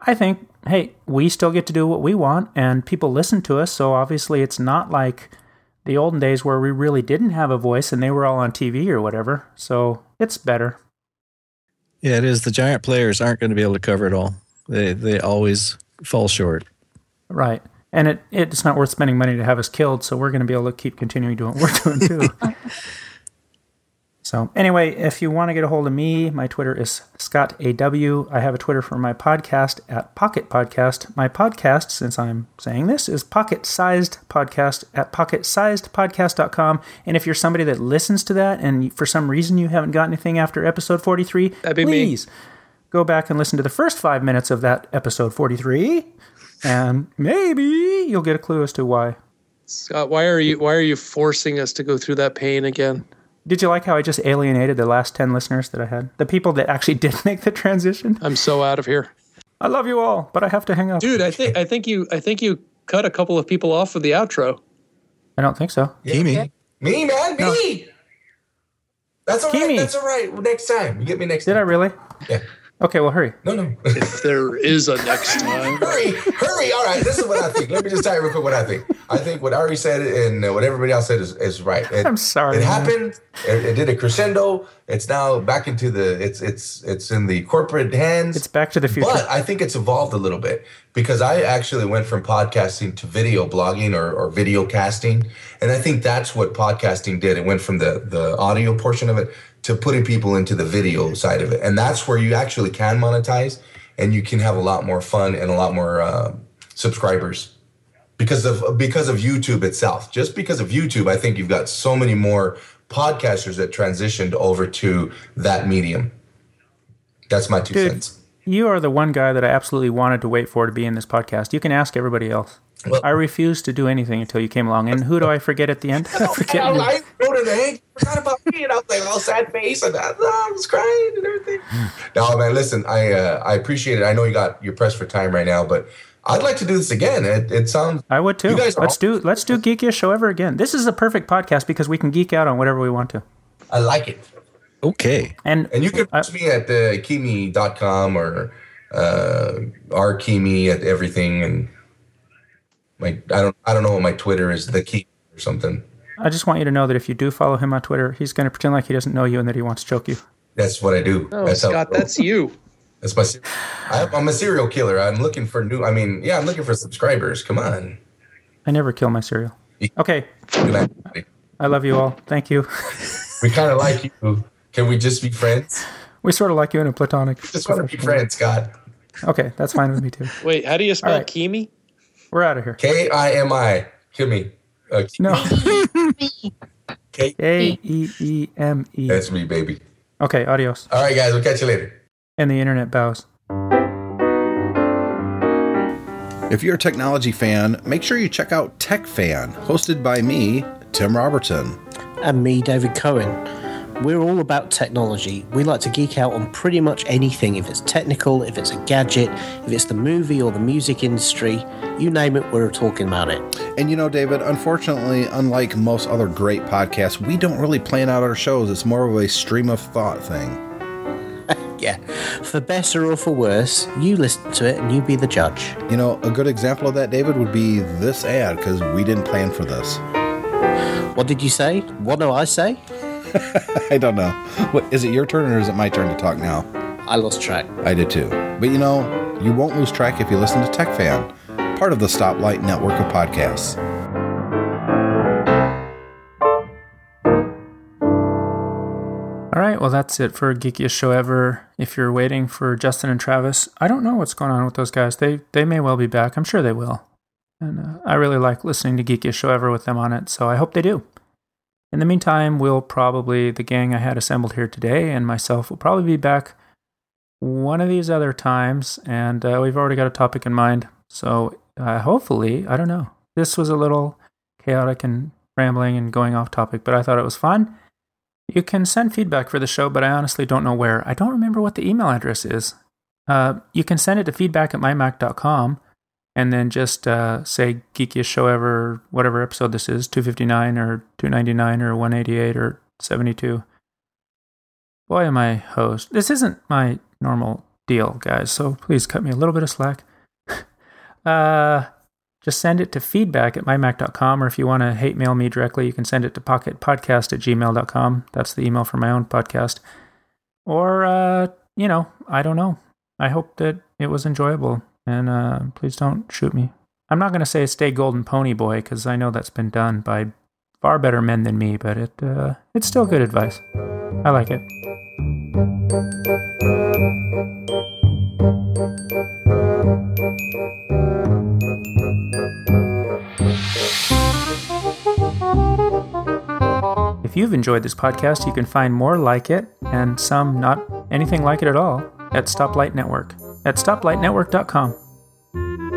Speaker 1: I think, hey, we still get to do what we want, and people listen to us. So obviously, it's not like the olden days where we really didn't have a voice and they were all on TV or whatever. So it's better.
Speaker 3: Yeah, it is. The giant players aren't going to be able to cover it all. They they always fall short.
Speaker 1: Right. And it, it's not worth spending money to have us killed, so we're going to be able to keep continuing doing what we're doing too. So anyway, if you want to get a hold of me, my Twitter is Scott AW. I have a Twitter for my podcast at Pocket Podcast. My podcast, since I'm saying this, is Pocket Sized Podcast at pocketsizedpodcast.com. And if you're somebody that listens to that and for some reason you haven't got anything after episode 43,
Speaker 2: That'd be me.
Speaker 1: Please go back and listen to the first five minutes of that episode 43. And maybe you'll get a clue as to why.
Speaker 2: Scott, why are you why are you forcing us to go through that pain again?
Speaker 1: Did you like how I just alienated the last 10 listeners that I had? The people that actually did make the transition?
Speaker 2: I'm so out of here.
Speaker 1: I love you all, but I have to hang up.
Speaker 2: Dude, I think I think you I think you cut a couple of people off of the outro.
Speaker 1: I don't think so.
Speaker 3: Kimi.
Speaker 5: Me, man, me. That's all right.
Speaker 1: Kimi.
Speaker 5: That's all right. Next time, you get me next
Speaker 1: Did I
Speaker 5: time.
Speaker 1: really?
Speaker 5: Yeah.
Speaker 1: Okay, well, hurry.
Speaker 5: No, no.
Speaker 2: If there is a next time.
Speaker 5: hurry, hurry. All right, this is what I think. Let me just tell you real quick what I think. I think what Ari said and uh, what everybody else said is, is right. It,
Speaker 1: I'm sorry,
Speaker 5: It
Speaker 1: man.
Speaker 5: happened. It, it did a crescendo. It's now back into the. It's it's it's in the corporate hands.
Speaker 1: It's back to the future.
Speaker 5: But I think it's evolved a little bit because I actually went from podcasting to video blogging or, or video casting. And I think that's what podcasting did. It went from the, the audio portion of it to putting people into the video side of it. And that's where you actually can monetize and you can have a lot more fun and a lot more uh, subscribers because of because of YouTube itself. Just because of YouTube, I think you've got so many more podcasters that transitioned over to that medium. That's my two
Speaker 1: Dude.
Speaker 5: cents.
Speaker 1: You are the one guy that I absolutely wanted to wait for to be in this podcast. You can ask everybody else.
Speaker 5: Well-
Speaker 1: I refused to do anything until you came along. And who do I forget at the end? I forget
Speaker 5: I,
Speaker 1: you.
Speaker 5: I wrote it, forgot about me, and I was like all sad face, and I, I was crying and everything. no, man, listen, I uh, I appreciate it. I know you got you're pressed for time right now, but I'd like to do this again. It, it sounds
Speaker 1: I would too.
Speaker 5: You guys
Speaker 1: let's do let's do geekiest show ever again. This is a perfect podcast because we can geek out on whatever we want to.
Speaker 5: I like it.
Speaker 3: Okay.
Speaker 1: And
Speaker 5: And you can
Speaker 1: I-
Speaker 5: reach me at uh, kimi.com or uh, rkimi at everything, and my I don't I don't know what my Twitter is, the key or something.
Speaker 1: I just want you to know that if you do follow him on Twitter, he's going to pretend like he doesn't know you and that he wants to choke you.
Speaker 5: That's what I do.
Speaker 2: Oh,
Speaker 5: that's how-
Speaker 2: Scott, that's you.
Speaker 5: That's my. I, I'm a serial killer. I'm looking for new. I mean, yeah, I'm looking for subscribers. Come on.
Speaker 1: I never kill my cereal. Okay,
Speaker 5: Good night.
Speaker 1: I love you all. Thank you.
Speaker 5: We kind of like you. Can we just be friends?
Speaker 1: we sort of like you in a platonic.
Speaker 5: Just want to be friends, God.
Speaker 1: Okay, that's fine with me too.
Speaker 2: Wait, how do you spell
Speaker 1: All right.
Speaker 2: Kimi?
Speaker 1: We're out of here.
Speaker 5: K I M I. Kimmy. Uh,
Speaker 1: No,
Speaker 5: K.
Speaker 1: A E E M E.
Speaker 5: That's me, baby.
Speaker 1: Okay, adios.
Speaker 5: All right, guys. We'll catch you later.
Speaker 1: And the internet bows.
Speaker 8: If you're a technology fan, make sure you check out Tech Fan, hosted by me, Tim Robertson.
Speaker 9: and me, David Cohen. We're all about technology. We like to geek out on pretty much anything. If it's technical, if it's a gadget, if it's the movie or the music industry, you name it, we're talking about it.
Speaker 8: And you know, David, unfortunately, unlike most other great podcasts, we don't really plan out our shows. It's more of a stream of thought thing.
Speaker 9: Yeah. For better or for worse, you listen to it and you be the judge.
Speaker 8: You know, a good example of that, David, would be this ad because we didn't plan for this.
Speaker 9: What did you say? What do I say?
Speaker 8: I don't know. What, is it your turn or is it my turn to talk now?
Speaker 9: I lost track.
Speaker 8: I did too. But you know, you won't lose track if you listen to Tech Fan, part of the Stoplight network of podcasts.
Speaker 1: All right, well, that's it for Geekiest Show Ever. If you're waiting for Justin and Travis, I don't know what's going on with those guys. They they may well be back. I'm sure they will. And uh, I really like listening to Geekiest Show Ever with them on it, so I hope they do. In the meantime, we'll probably, the gang I had assembled here today and myself will probably be back one of these other times, and uh, we've already got a topic in mind. So uh, hopefully, I don't know. This was a little chaotic and rambling and going off topic, but I thought it was fun. You can send feedback for the show, but I honestly don't know where. I don't remember what the email address is. Uh, you can send it to feedback at mymac.com and then just uh, say geekiest show ever, whatever episode this is, 259 or 299 or 188 or 72. Boy, am I host. This isn't my normal deal, guys, so please cut me a little bit of slack. uh, just send it to feedback at mymac.com, or if you want to hate mail me directly, you can send it to pocketpodcast at gmail.com. That's the email for my own podcast. Or, uh, you know, I don't know. I hope that it was enjoyable, and uh, please don't shoot me. I'm not going to say stay golden pony boy because I know that's been done by far better men than me, but it uh, it's still good advice. I like it. If you've enjoyed this podcast, you can find more like it and some not anything like it at all at Stoplight Network at stoplightnetwork.com.